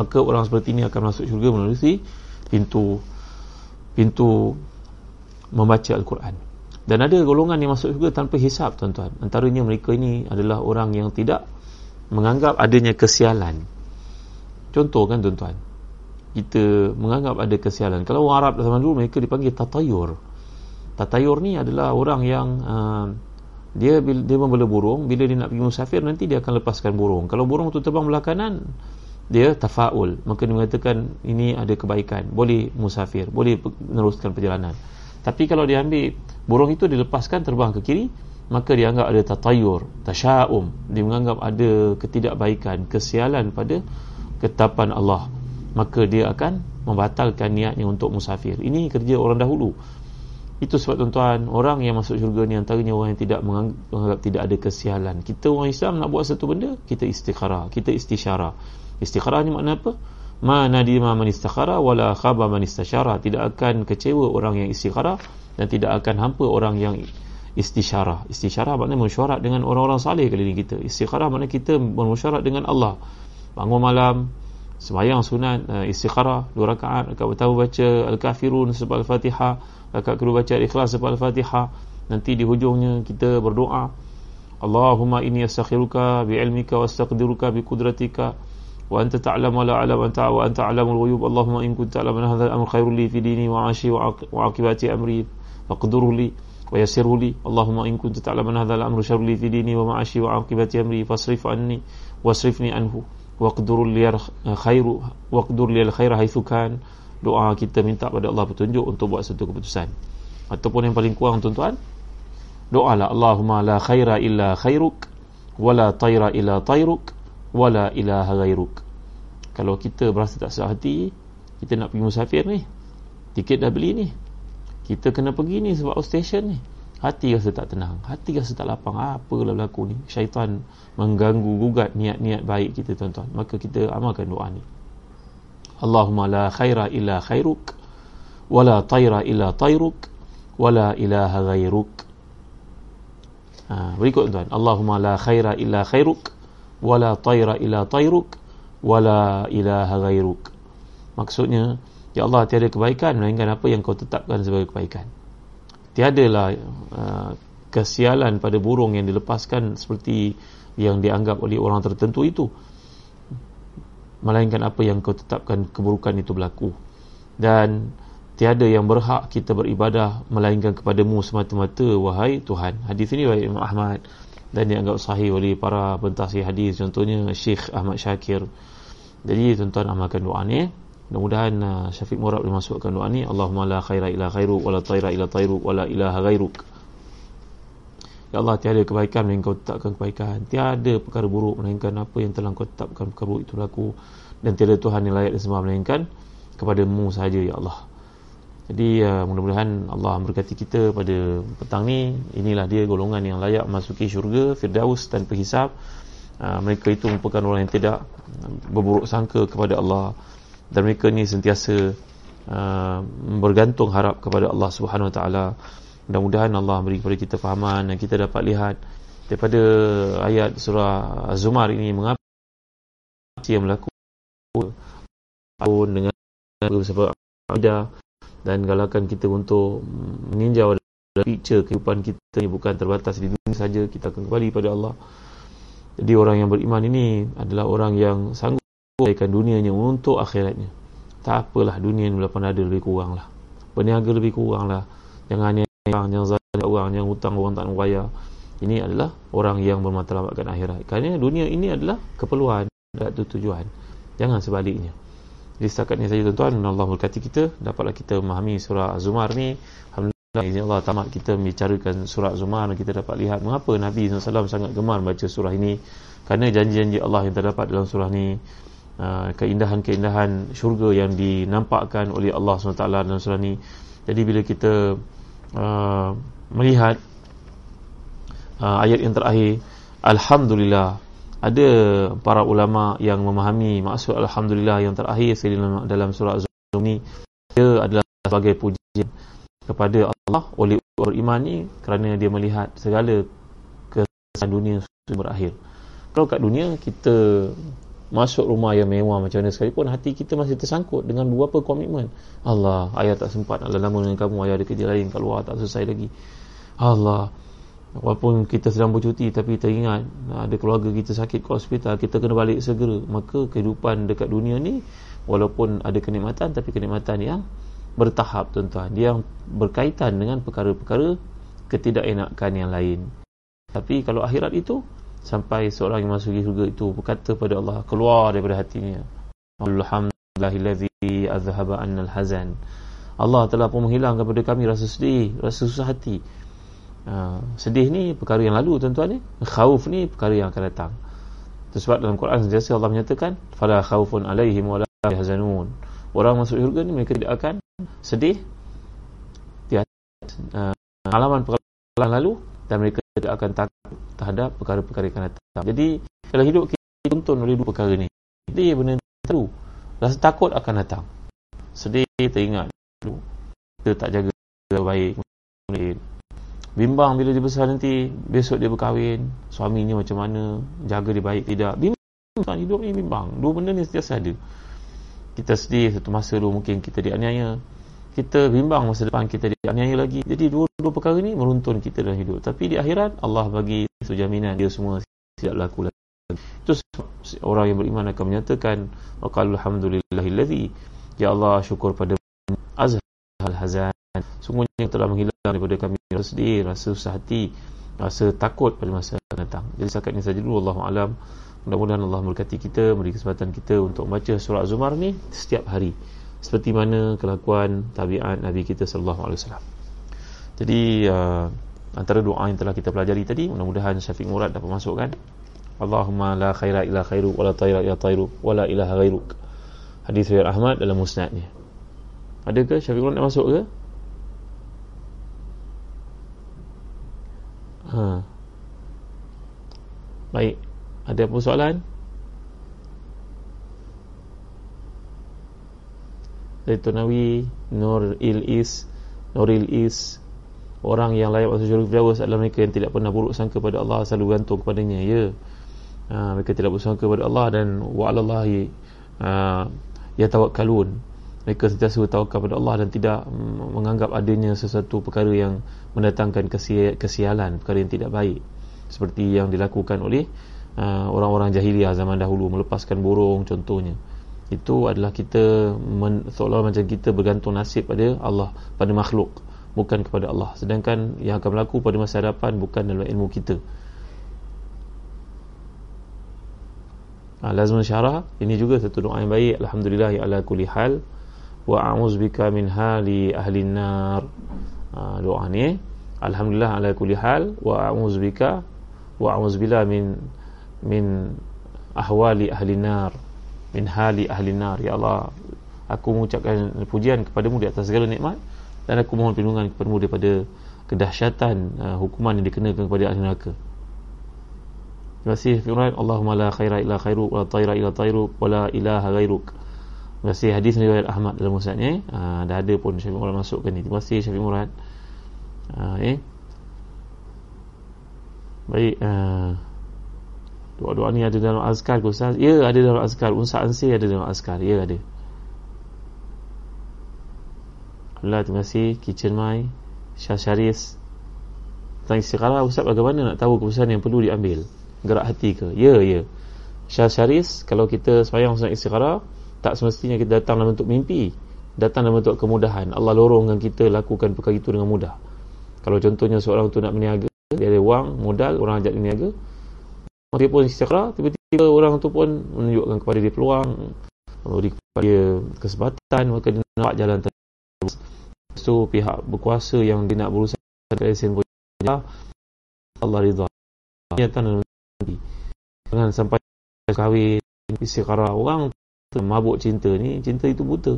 Speaker 1: Maka orang seperti ini akan masuk syurga melalui pintu pintu membaca Al-Quran. Dan ada golongan yang masuk juga tanpa hisap tuan-tuan. Antaranya mereka ini adalah orang yang tidak menganggap adanya kesialan. Contoh kan tuan-tuan kita menganggap ada kesialan. Kalau orang Arab zaman dulu mereka dipanggil tatayur. Tatayur ni adalah orang yang uh, dia dia membela burung. Bila dia nak pergi musafir nanti dia akan lepaskan burung. Kalau burung tu terbang belah kanan dia tafaul. Maka dia mengatakan ini ada kebaikan. Boleh musafir. Boleh meneruskan perjalanan. Tapi kalau dia ambil burung itu dilepaskan terbang ke kiri, maka dia anggap ada tatayur, tasya'um. Dia menganggap ada ketidakbaikan, kesialan pada ketapan Allah. Maka dia akan membatalkan niatnya untuk musafir. Ini kerja orang dahulu. Itu sebab tuan-tuan, orang yang masuk syurga ni antaranya orang yang tidak menganggap tidak ada kesialan. Kita orang Islam nak buat satu benda, kita istikharah, kita istisyarah. Istikharah ni makna apa? ma nadima man istakhara wala khaba man istasyara tidak akan kecewa orang yang istikhara dan tidak akan hampa orang yang istisyarah istisyarah maknanya mesyuarat dengan orang-orang salih kali ini kita istikharah maknanya kita bermusyarat dengan Allah bangun malam Semayang sunat eh, uh, istikharah dua rakaat rakaat pertama baca al-kafirun sebab al-fatihah rakaat kedua baca ikhlas sebab al-fatihah. Nanti di hujungnya kita berdoa Allahumma inni astakhiruka bi ilmika wa astaqdiruka bi qudratika wa anta ta'lam wa la a'lam anta wa anta a'lamul ghuyub. Allahumma in kunta ta'lam anna hadha al-amr khairul li fi dini wa 'ashi wa 'aqibati amri. Faqdiruhu li wa yassirhu li. Allahumma in kunta ta'lam anna hadha al-amr sharri li fi dini wa 'ashi wa 'aqibati amri. Fasrif anni wasrifni anhu waqdur liyal khairu waqdur liyal khaira haitsu kan doa kita minta pada Allah petunjuk untuk buat satu keputusan. Ataupun yang paling kurang tuan-tuan doalah Allahumma la khaira illa khairuk wala taira illa tairuk wala ilaha ghairuk. Kalau kita berasa tak sedap hati kita nak pergi musafir ni tiket dah beli ni kita kena pergi ni sebab out station ni hati rasa tak tenang. Hati rasa tak lapang. Apalah berlaku ni? Syaitan mengganggu gugat niat-niat baik kita tuan-tuan. Maka kita amalkan doa ni. Allahumma la khaira illa khairuk wala tayra illa tayruk wala ilaha ghairuk ha, berikut tuan Allahumma la khaira illa khairuk wala tayra illa tayruk wala ilaha ghairuk maksudnya ya Allah tiada kebaikan melainkan apa yang kau tetapkan sebagai kebaikan tiadalah uh, kesialan pada burung yang dilepaskan seperti yang dianggap oleh orang tertentu itu. Melainkan apa yang kau tetapkan keburukan itu berlaku. Dan tiada yang berhak kita beribadah melainkan kepadamu semata-mata wahai Tuhan. Hadis ini dari Imam Ahmad. Dan dianggap sahih oleh para pentasih hadis. Contohnya Syekh Ahmad Syakir jadi tuan-tuan amalkan doa ni mudah-mudahan uh, Syafiq Murad boleh masukkan doa ni. Allahumma la khaira ila khairu wa la tayra ila tayru wa la ilaha ghairuk. Ya Allah tiada kebaikan melainkan kau tetapkan kebaikan. Tiada perkara buruk melainkan apa yang telah kau tetapkan perkara buruk itu berlaku. Dan tiada Tuhan yang layak dan sembah melainkan Kepadamu sahaja Ya Allah. Jadi uh, mudah-mudahan Allah memberkati kita pada petang ni. Inilah dia golongan yang layak masuki syurga Firdaus dan perhisab uh, Mereka itu merupakan orang yang tidak Berburuk sangka kepada Allah Dan mereka ni sentiasa uh, Bergantung harap kepada Allah Subhanahu Wa Taala. Mudah-mudahan Allah beri kepada kita fahaman dan kita dapat lihat daripada ayat surah Az-Zumar ini mengapa yang berlaku dengan sebab ada dan galakan kita untuk meninjau dalam picture kehidupan kita ini bukan terbatas di dunia saja kita akan kembali pada Allah. Jadi orang yang beriman ini adalah orang yang sanggup memberikan dunianya untuk akhiratnya. Tak apalah dunia ini walaupun ada lebih kurang lah. Berniaga lebih kurang lah. Jangan yang yang zalim orang yang hutang orang tak nak ini adalah orang yang bermatlamatkan akhirat. Kerana dunia ini adalah keperluan dan tujuan. Jangan sebaliknya. Jadi setakat ini saja tuan-tuan Allah berkati kita. Dapatlah kita memahami surah Az-Zumar ni. Alhamdulillah izin Allah tamat kita membicarakan surah Az-Zumar. Dan kita dapat lihat mengapa Nabi SAW sangat gemar baca surah ini. Kerana janji-janji Allah yang terdapat dalam surah ini keindahan-keindahan syurga yang dinampakkan oleh Allah SWT surah ini jadi bila kita Uh, melihat uh, ayat yang terakhir Alhamdulillah. Ada para ulama yang memahami maksud Alhamdulillah yang terakhir dalam, dalam surah Az-Zumar ini dia adalah sebagai pujian kepada Allah oleh beriman ini kerana dia melihat segala kesan dunia sudah berakhir. Kalau kat dunia kita masuk rumah yang mewah macam mana sekalipun hati kita masih tersangkut dengan beberapa komitmen. Allah ayah tak sempat nak lama dengan kamu ayah ada kerja lain kat luar tak selesai lagi. Allah walaupun kita sedang bercuti tapi teringat ada keluarga kita sakit ke hospital kita kena balik segera. Maka kehidupan dekat dunia ni walaupun ada kenikmatan tapi kenikmatan yang bertahap tuan-tuan. Dia yang berkaitan dengan perkara-perkara ketidakenakan yang lain. Tapi kalau akhirat itu sampai seorang yang masuk surga itu berkata pada Allah keluar daripada hatinya. Alhamdulillahi azhaba annal hazan. Allah telah pun menghilangkan kepada kami rasa sedih rasa susah hati. Uh, sedih ni perkara yang lalu tuan-tuan ni. Khauf ni perkara yang akan datang. Sebab dalam Quran sentiasa Allah menyatakan fala khaufun alaihim wala yahzanun. Orang masuk syurga ni mereka tidak akan sedih. Di uh, alaman perkara lalu dan mereka tidak akan takut terhadap perkara-perkara yang akan datang. Jadi dalam hidup kita tuntun oleh dua perkara ni. Jadi benda terlalu rasa takut akan datang. Sedih teringat dulu. Kita tak jaga baik. Bimbang bila dia besar nanti, besok dia berkahwin, suaminya macam mana, jaga dia baik tidak. Bimbang hidup ni bimbang. Dua benda ni sentiasa ada. Kita sedih satu masa dulu mungkin kita dianiaya kita bimbang masa depan kita dianiaya lagi. Jadi dua-dua perkara ni meruntun kita dalam hidup. Tapi di akhirat Allah bagi satu jaminan. Dia semua tidak berlaku lagi. Itu orang yang beriman akan menyatakan waqalu alhamdulillahillazi ya Allah syukur pada azhal hazan sungguhnya telah menghilang daripada kami rasa sedih rasa susah hati rasa takut pada masa akan datang. Jadi setakat ini saja dulu Allah alam. Mudah-mudahan Allah memberkati kita beri kesempatan kita untuk membaca surah Zumar ni setiap hari seperti mana kelakuan tabiat Nabi kita sallallahu alaihi wasallam. Jadi uh, antara doa yang telah kita pelajari tadi mudah-mudahan Syafiq Murad dapat masukkan Allahumma la khaira illa khairu wa la tayra illa tayru wa la ilaha ghairuk. Hadis riwayat Ahmad dalam musnadnya. Ada ke Syafiq Murad nak masuk ke? Ha. Baik. Ada apa soalan? Zaitunawi Nur Il Is Nuril Is orang yang layak masuk syurga Firdaus adalah mereka yang tidak pernah buruk sangka pada Allah selalu gantung kepadanya ya. Ha, mereka tidak buruk sangka kepada Allah dan wa'alallahi ha, ya tawakkalun mereka sentiasa bertawakal kepada Allah dan tidak menganggap adanya sesuatu perkara yang mendatangkan kesialan perkara yang tidak baik. Seperti yang dilakukan oleh uh, orang-orang jahiliah zaman dahulu melepaskan burung contohnya itu adalah kita men, seolah macam kita bergantung nasib pada Allah pada makhluk bukan kepada Allah. Sedangkan yang akan berlaku pada masa hadapan bukan dalam ilmu kita. Uh, lazim syarah ini juga satu doa yang baik. Alhamdulillah ala kulli hal. Wa a'udzubika min hali ahli nar. Ha, doa ni alhamdulillah ala kulli hal. Wa a'udzubika wa a'udzubila min min ahwali ahli nar min hali ahli nar ya Allah aku mengucapkan pujian kepadamu di atas segala nikmat dan aku mohon perlindungan kepadamu daripada kedahsyatan uh, hukuman yang dikenakan kepada ahli neraka Terima kasih firman Allahumma la khaira illa khairuk wa la tayra illa tayruk wa la ilaha ghairuk Terima kasih hadis riwayat Ahmad dalam musnadnya. Ha, dah ada pun Syafiq Murad masukkan ni. Terima kasih Syafiq Murad. Ha, eh. Baik. Ha. Doa-doa ni ada dalam azkar ke Ustaz? Ya, ada dalam azkar. Unsa ansi ada dalam azkar. Ya, ada. Allah, terima kasih. Kitchen My. Syah Syaris. Tentang istiqarah, Ustaz bagaimana nak tahu keputusan yang perlu diambil? Gerak hati ke? Ya, ya. Syah Syaris, kalau kita semayang Ustaz istiqarah, tak semestinya kita datang dalam bentuk mimpi datang dalam bentuk kemudahan Allah lorongkan kita lakukan perkara itu dengan mudah kalau contohnya seorang tu nak berniaga dia ada wang, modal, orang ajak berniaga dia pun istiqrah tiba-tiba orang tu pun menunjukkan kepada dia peluang memberi kepada dia kesempatan maka dia nak jalan terus so pihak berkuasa yang dia nak berusaha dengan lesen pun Allah ridha. Datang dalam mimpi jangan sampai kahwin istiqrah orang mabuk cinta ni cinta itu buta.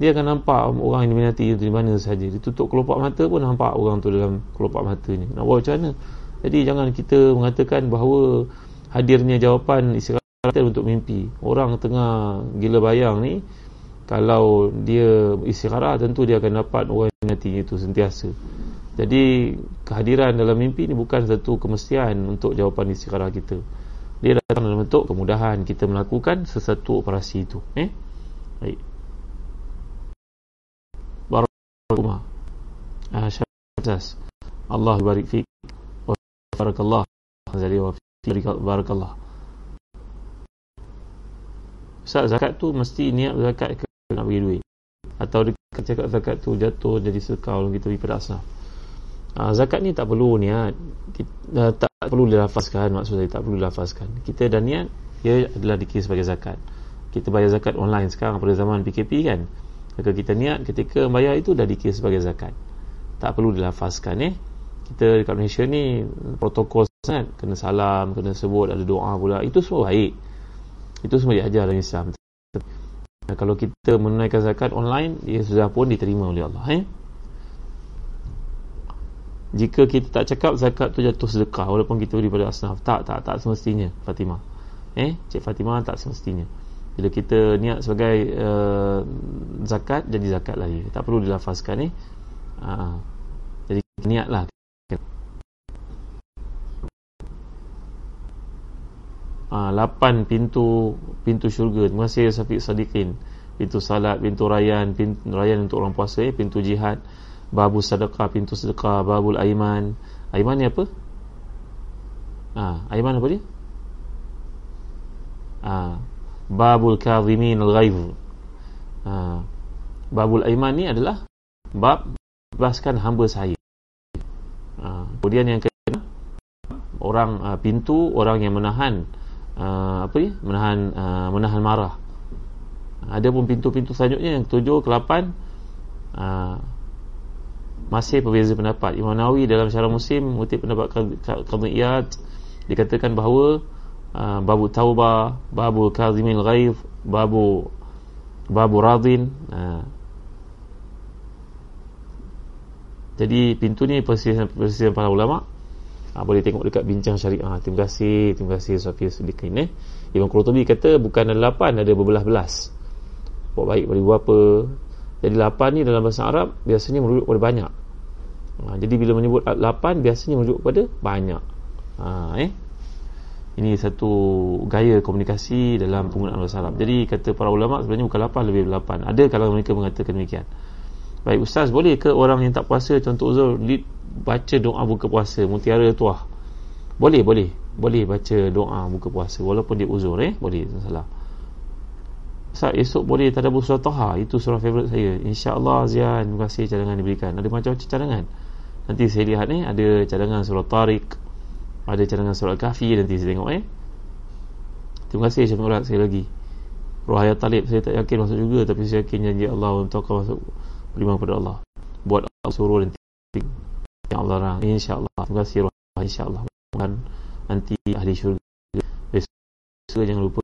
Speaker 1: Dia akan nampak orang yang diminati itu di mana saja dia tutup kelopak mata pun nampak orang tu dalam kelopak mata ni. Nak buat macam mana jadi jangan kita mengatakan bahawa hadirnya jawapan istirahat untuk mimpi. Orang tengah gila bayang ni kalau dia istirahat tentu dia akan dapat orang diminati itu sentiasa. Jadi kehadiran dalam mimpi ni bukan satu kemestian untuk jawapan istirahat kita. Dia datang dalam bentuk kemudahan kita melakukan sesuatu operasi itu eh? Baik. Barakallahu ah Allah barik wa barakallah. Zali wa barakallah. Ustaz zakat tu mesti niat zakat ke nak bagi duit? Atau dia cakap zakat tu jatuh jadi sekal kita pergi pada asnaf uh, zakat ni tak perlu niat. Kita, uh, tak perlu dilafazkan maksud saya tak perlu dilafazkan. Kita dah niat ia adalah dikira sebagai zakat. Kita bayar zakat online sekarang pada zaman PKP kan? Maka kita niat ketika bayar itu dah dikira sebagai zakat. Tak perlu dilafazkan eh kita dekat Malaysia ni protokol sangat kena salam kena sebut ada doa pula itu semua baik. Itu semua diajar dalam Islam. Kalau kita menunaikan zakat online ia sudah pun diterima oleh Allah eh? Jika kita tak cakap zakat tu jatuh sedekah walaupun kita beri pada asnaf. Tak tak tak semestinya Fatimah. Eh Cik Fatimah tak semestinya. Bila kita niat sebagai uh, zakat jadi zakat lagi tak perlu dilafazkan eh? Uh, jadi niatlah uh, lapan pintu pintu syurga. Terima kasih Safiq Sadiqin pintu salat pintu rayan pintu rayan untuk orang puasa eh pintu jihad babu sedekah pintu sedekah babul aiman. Aiman ni apa? Ah aiman apa dia? Ah babul kadhimin al-ghaiz ah ha, babul aiman ni adalah bab bebaskan hamba saya ah kemudian yang kedua orang uh, pintu orang yang menahan uh, apa ni? Menahan uh, menahan marah. Ada pun pintu-pintu selanjutnya yang tujuh ke lapan uh, masih berbeza pendapat. Imam Nawawi dalam syarah musim mengutip pendapat Qadiyat dikatakan bahawa uh, babu taubah babu kazimil ghaif babu babu radin uh, jadi pintu ni persisian, persisian para ulama. Uh, boleh tengok dekat bincang syariah. Terima kasih terima kasih Sofia sedikit eh. Imam Qurtubi kata bukan ada lapan ada berbelas-belas. Buat baik bagi apa jadi lapan ni dalam bahasa Arab biasanya merujuk pada banyak. ha, jadi bila menyebut 8 biasanya merujuk kepada banyak. Ha, eh. Ini satu gaya komunikasi dalam penggunaan bahasa Arab. Jadi kata para ulama sebenarnya bukan 8 lebih 8 ada kalau mereka mengatakan demikian baik ustaz boleh ke orang yang tak puasa contoh uzur baca doa buka puasa mutiara tuah? Boleh boleh. Boleh baca doa buka puasa walaupun dia uzur eh? Boleh tak salah Ustaz esok boleh tadabbur surah Taha. Itu surah favourite saya. insya-Allah Zian terima kasih cadangan diberikan. Ada macam-macam cadangan. Nanti saya lihat ni ada cadangan surah Tariq ada cadangan surah Kahfi nanti saya tengok eh? Terima kasih Syekh Murad sekali lagi. Ruhaya Talib saya tak yakin masuk juga tapi saya yakin janji Allah untuk kau masuk beriman kepada Allah. Buat Allah suruh nanti ya Allah insya-Allah. Terima kasih Ruhaya insya-Allah. Dan nanti ahli syurga besok jangan lupa.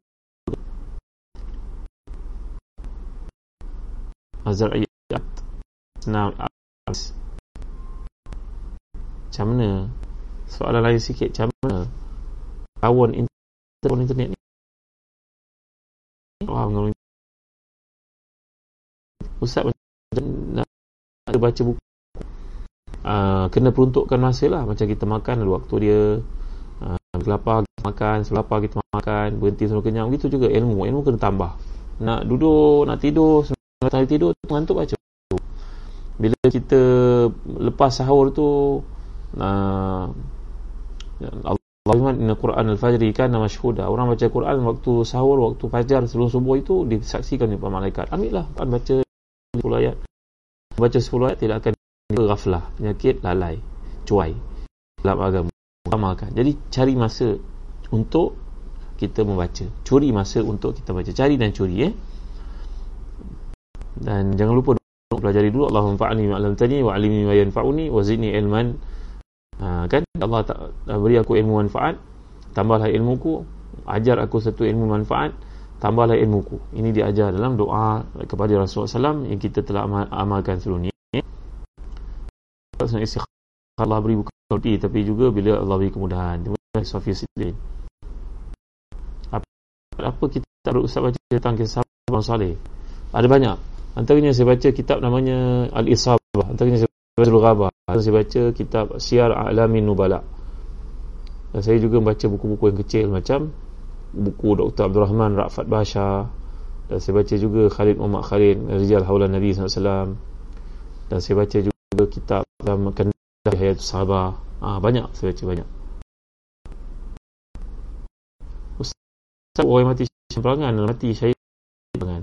Speaker 1: Azraiyat Now Macam mana? Soalan lain sikit. Macam mana? Kawan internet, internet ni. Wah Ustaz nak ada baca buku. Uh, Kena peruntukkan masa lah. Macam kita makan waktu dia uh, Lapar kita makan Selapar kita makan Berhenti sebelum kenyang. Begitu juga ilmu. Ilmu kena tambah. Nak duduk Nak tidur Tadi tidur ngantuk baca bila kita lepas sahur tu uh, Allah firman inna Quran al-fajri kana mashhuda. Orang baca Quran waktu sahur waktu fajar sebelum subuh itu disaksikan oleh malaikat. Ambillah kan baca 10 ayat. Baca 10 ayat tidak akan ghaflah penyakit lalai cuai dalam agama. Amalkan. Jadi cari masa untuk kita membaca. Curi masa untuk kita baca. Cari dan curi eh dan jangan lupa pelajari dulu. Allahumma fa'alni ma'lam tani wa alimi ma yanfa'uni wa zidni ilman. Ha, kan? Allah tak beri aku ilmu manfaat. Tambahlah ilmuku. Ajar aku satu ilmu manfaat tambahlah ilmuku ini diajar dalam doa kepada Rasulullah SAW yang kita telah amal, amalkan sebelum ni Allah beri bukan tapi juga bila Allah beri kemudahan terima Sofi Sidin apa, apa kita perlu ustaz baca tentang kisah Abang Saleh ada banyak Antaranya saya baca kitab namanya Al-Isabah. Antaranya saya baca Al-Ghabah. Saya baca kitab Syiar A'lamin Nubala. Saya juga baca buku-buku yang kecil macam buku Dr. Abdul Rahman Rafat Basha. Dan saya baca juga Khalid Muhammad Khalid Rijal Haulan Nabi SAW. Dan saya baca juga kitab dalam Kandah Hayat Sahabah. Ah, banyak saya baca banyak. Ustaz orang mati perangan mati syahid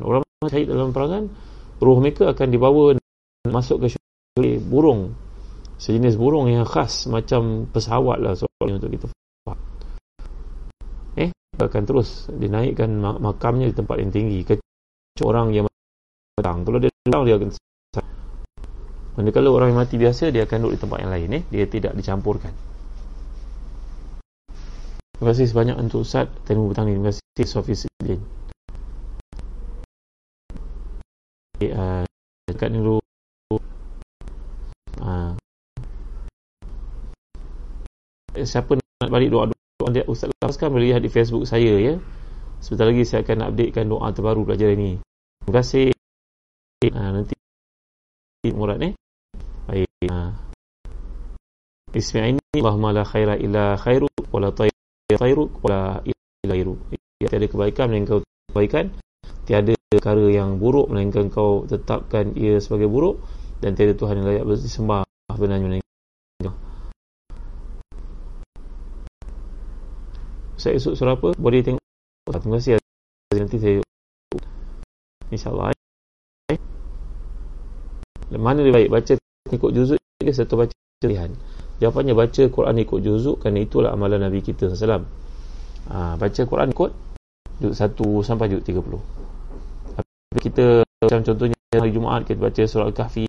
Speaker 1: orang syahid dalam perangan roh mereka akan dibawa masuk ke syurga burung sejenis burung yang khas macam pesawat lah soalnya untuk kita akan terus dinaikkan makamnya di tempat yang tinggi. Ke orang yang datang. Kalau dia datang dia akan manakala orang yang mati biasa dia akan duduk di tempat yang lain eh? Dia tidak dicampurkan. Terima kasih sebanyak untuk Ustaz terima petang terima kasih Sofi Sidin uh, dekat dulu. Uh, siapa nak balik doa-doa dia Ustaz lepaskan boleh lihat di Facebook saya ya. Sebentar lagi saya akan updatekan doa terbaru pelajaran ini. Terima kasih. Uh, nanti murad ni eh? baik uh. Bismillah ini Allahumma la khaira illa khairuk wala tayruk wala illa khairuk tiada kebaikan melainkan kebaikan. Tiada perkara yang buruk melainkan kau tetapkan ia sebagai buruk. Dan tiada Tuhan yang layak bersembah sebenarnya melainkan saya esok surah apa boleh tengok. Terima kasih nanti saya insyaAllah eh? mana lebih baik? Baca ikut juzuk ke atau baca pilihan jawapannya baca Quran ikut juzuk kerana itulah amalan Nabi kita SAW ha, baca Quran ikut juzuk 1 sampai juzuk 30 kita macam contohnya hari Jumaat kita baca surah Al-Kahfi.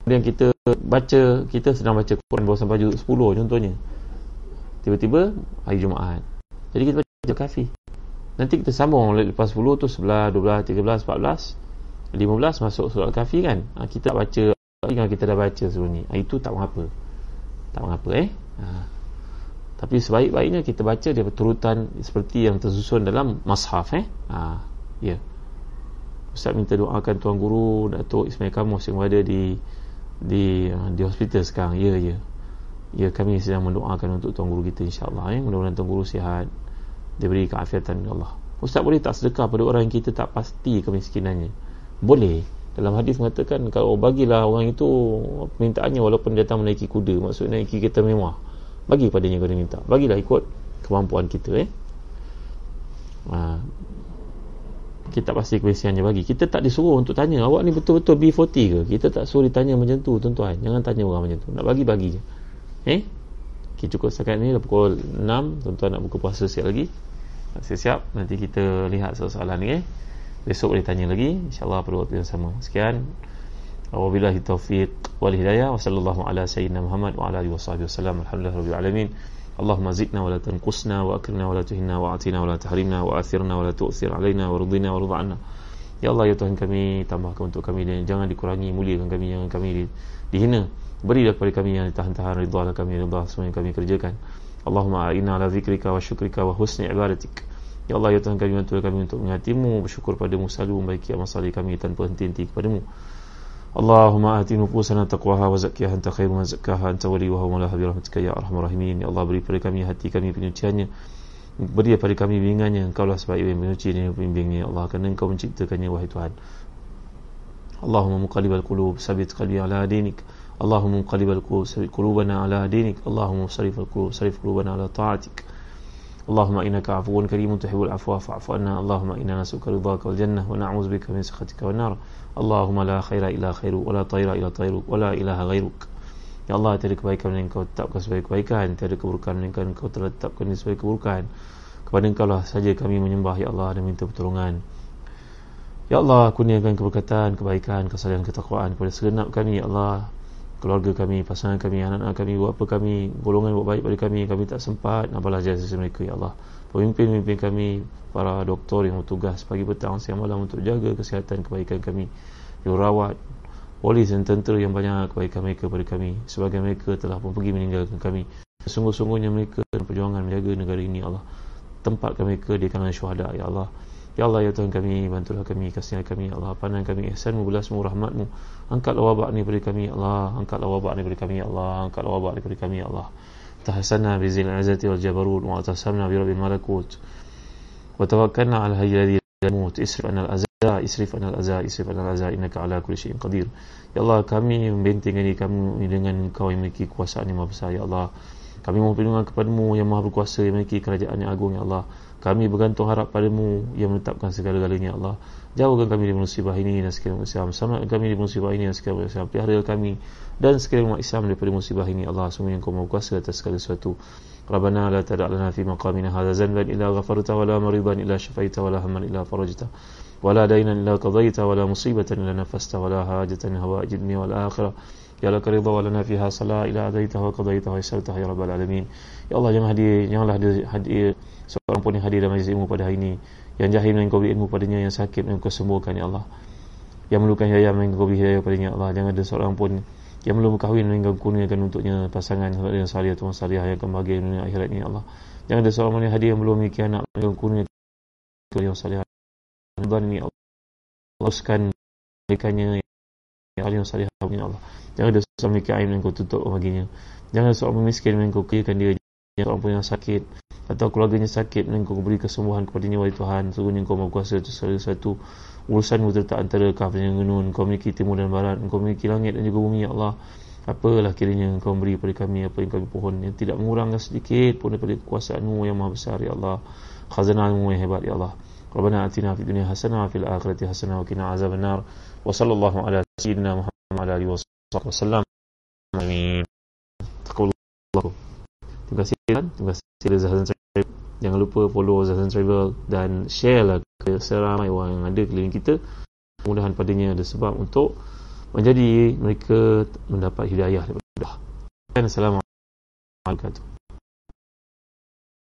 Speaker 1: Kemudian kita baca kita sedang baca Quran baru sampai juzuk 10 contohnya. Tiba-tiba hari Jumaat jadi kita baca Al-Kahfi nanti kita sambung lepas 10 tu 11, 12, 13, 14 15 masuk surah Al-Kahfi kan? Ha, kita baca yang kita dah baca sebelum ni ha, itu tak mengapa. Tak mengapa eh? Ha. tapi sebaik-baiknya kita baca dia berturutan seperti yang tersusun dalam mashaf eh? Ha. ya. Ustaz minta doakan Tuan Guru Datuk Ismail Kamus yang berada di di di hospital sekarang. Ya ya ya kami sedang mendoakan untuk tuan guru kita insyaallah eh. Mudah-mudahan tuan guru sihat diberi keafiatan ya Allah. Ustaz boleh tak sedekah pada orang yang kita tak pasti kemiskinannya? Boleh. Dalam hadis mengatakan kalau bagilah orang itu permintaannya walaupun datang menaiki kuda maksudnya naiki kereta mewah bagi padanya kau minta. Bagilah ikut kemampuan kita eh. Ha. kita pasti kebiasaannya bagi. Kita tak disuruh untuk tanya awak ni betul-betul B40 ke? Kita tak suruh ditanya macam tu tuan-tuan. Jangan tanya orang macam tu. Nak bagi-bagi je eh? Kita cukup setakat ni. Dah pukul 6 tuan-tuan nak buka puasa siap lagi? Siap-siap? Nanti kita lihat soalan ni eh? Besok boleh tanya lagi. insyaAllah pada waktu yang sama. Sekian. Wabillahi taufiq wal hidayah. Wa sallallahu ala sayyidina Muhammad wa ala alihi alhamdulillah rabbil alamin. Wa la tanqusna wa akrimna wa la tuhinna wa atina wa la tahrimna wa athirna wa la tu'thir alaina wa ridina wa ridha Ya Allah ya Tuhan kami tambahkan untuk kami dan jangan dikurangi muliakan kami jangan kami di, dihina berilah kepada kami yang tahan-tahan ridha kami ridha semua yang kami kerjakan. Allahumma a'inna ala zikrika wa syukrika wa husni ibadatik. Ya Allah ya Tuhan kami bantu kami untuk mengatimu bersyukur padamu selalu membaiki amal salih kami tanpa henti-henti kepadamu. Allahumma ati nufusana taqwaha wa zakkiha anta khairu man zakkaha anta waliyuha wa mawlaha bi rahmatika ya arhamar rahimin. Ya Allah beri pada kami hati kami penyuciannya. Beri pada kami bimbingannya. Engkau lah sebab yang menyuci dan pembimbingnya. Ya Allah kerana engkau menciptakannya wahai Tuhan. Allahumma muqallibal qulub sabit qalbi ala dinik اللهم مقلب القلوب ثبت قلوبنا على دينك اللهم صرف القلوب صرف قلوبنا على طاعتك اللهم انك عفو كريم تحب العفو فاعف عنا اللهم انا نسالك رضاك والجنه ونعوذ بك من سخطك والنار اللهم لا خير الا خيرك ولا طير الا طيرك ولا اله غيرك Ya Allah, tiada kebaikan yang kau tetapkan sebagai kebaikan Tiada keburukan yang kau telah tetapkan sebagai keburukan Kepada engkau lah saja kami menyembah Ya Allah dan minta pertolongan Ya Allah, kurniakan keberkatan, kebaikan, kesalahan, ketakwaan kepada segenap kami Ya Allah keluarga kami, pasangan kami, anak-anak kami, buat apa kami, golongan buat baik pada kami, kami tak sempat, nak balas jasa mereka, Ya Allah. Pemimpin-pemimpin kami, para doktor yang bertugas pagi petang, siang malam untuk jaga kesihatan kebaikan kami, jurawat, polis dan tentera yang banyak kebaikan mereka pada kami, sebagai mereka telah pun pergi meninggalkan kami. Sungguh-sungguhnya mereka dan perjuangan menjaga negara ini, ya Allah. Tempatkan mereka di kalangan syuhada, Ya Allah. Ya Allah ya Tuhan kami bantulah kami kasihlah kami ya Allah pandang kami ihsanmu belasmu rahmatmu angkatlah wabak ni pada kami ya Allah. Angkatlah wabak ni pada kami ya Allah. Angkatlah wabak ni pada kami ya Allah. Jabarut wa tasamna bi rabbil malakut. Wa tawakkalna ala hayy alladhi yamut. Isrif anal azza isrif anal azza isrif anal azza. Innaka ala kulli syai'in qadir. Ya Allah kami membentengkan diri kami dengan kau yang memiliki kuasa yang maha besar ya Allah. Kami mohon perlindungan kepadamu yang maha berkuasa yang memiliki kerajaan yang agung ya Allah. Kami bergantung harap padamu yang menetapkan segala-galanya Allah jauhkan kami dari musibah ini dan sekalian umat Islam selamatkan kami dari musibah ini dan sekalian umat Islam pelihara kami dan sekalian umat Islam daripada musibah ini. Allah semua yang kau kuasa atas segala sesuatu. Rabbana la tada' lana fi maqamina hadha zanban illa ghafarta wa la maridan illa syafaita wa la hamman illa farajta. Wa la dainan illa qadaita wa la musibatan illa nafasta wa la hajatan hawa dunya wal akhirah. Ya Allah keridha wa lana fiha salah ila adaita wa qadaita wa yasalta ya rabbal alamin. Ya Allah jangan hadir janganlah hadir, hadir seorang pun yang hadir dalam majlis ilmu pada hari ini yang jahil dan kau beri ilmu padanya yang sakit dan kau sembuhkan ya Allah. Yang melukan hidayah dan kau beri hidayah padanya ya Allah. Jangan ada seorang pun yang belum berkahwin dan kau kurniakan untuknya pasangan yang salih atau salihah yang akan bahagia dunia akhirat ini ya Allah. Jangan ada seorang pun yang hadir yang belum memiliki anak dan kau kurniakan yang salihah dan ini ya Allah. Teruskan mereka yang salihah ya Allah. Jangan ada seorang memiliki aib yang kau tutup baginya. Jangan ada seorang miskin yang kau kayakan dia. Seorang pun yang sakit atau keluarganya sakit dan kau beri kesembuhan kepadanya wahai Tuhan. Sungguhnya kau mahu kuasa itu salah satu urusanmu terletak antara kafir dan genun. Kau memiliki timur dan barat. Kau memiliki langit dan juga bumi ya Allah. Apalah kiranya kau beri kepada kami apa yang kami pohon yang tidak mengurangkan sedikit pun daripada kekuasaanmu yang maha besar ya Allah. Khazanahmu yang hebat ya Allah. Atina fid dunya hasanah wa fil akhirati hasanah wa qina azabannar. Wa sallallahu ala sayyidina Muhammad wa ala alihi wasallam. Amin. Taqullah. Kan. Terima kasih Zahzan Travel. Jangan lupa follow Zahzan Travel dan share lah ke seramai orang yang ada keliling kita. Mudahan padanya ada sebab untuk menjadi mereka mendapat hidayah daripada Allah. Assalamualaikum warahmatullahi wabarakatuh.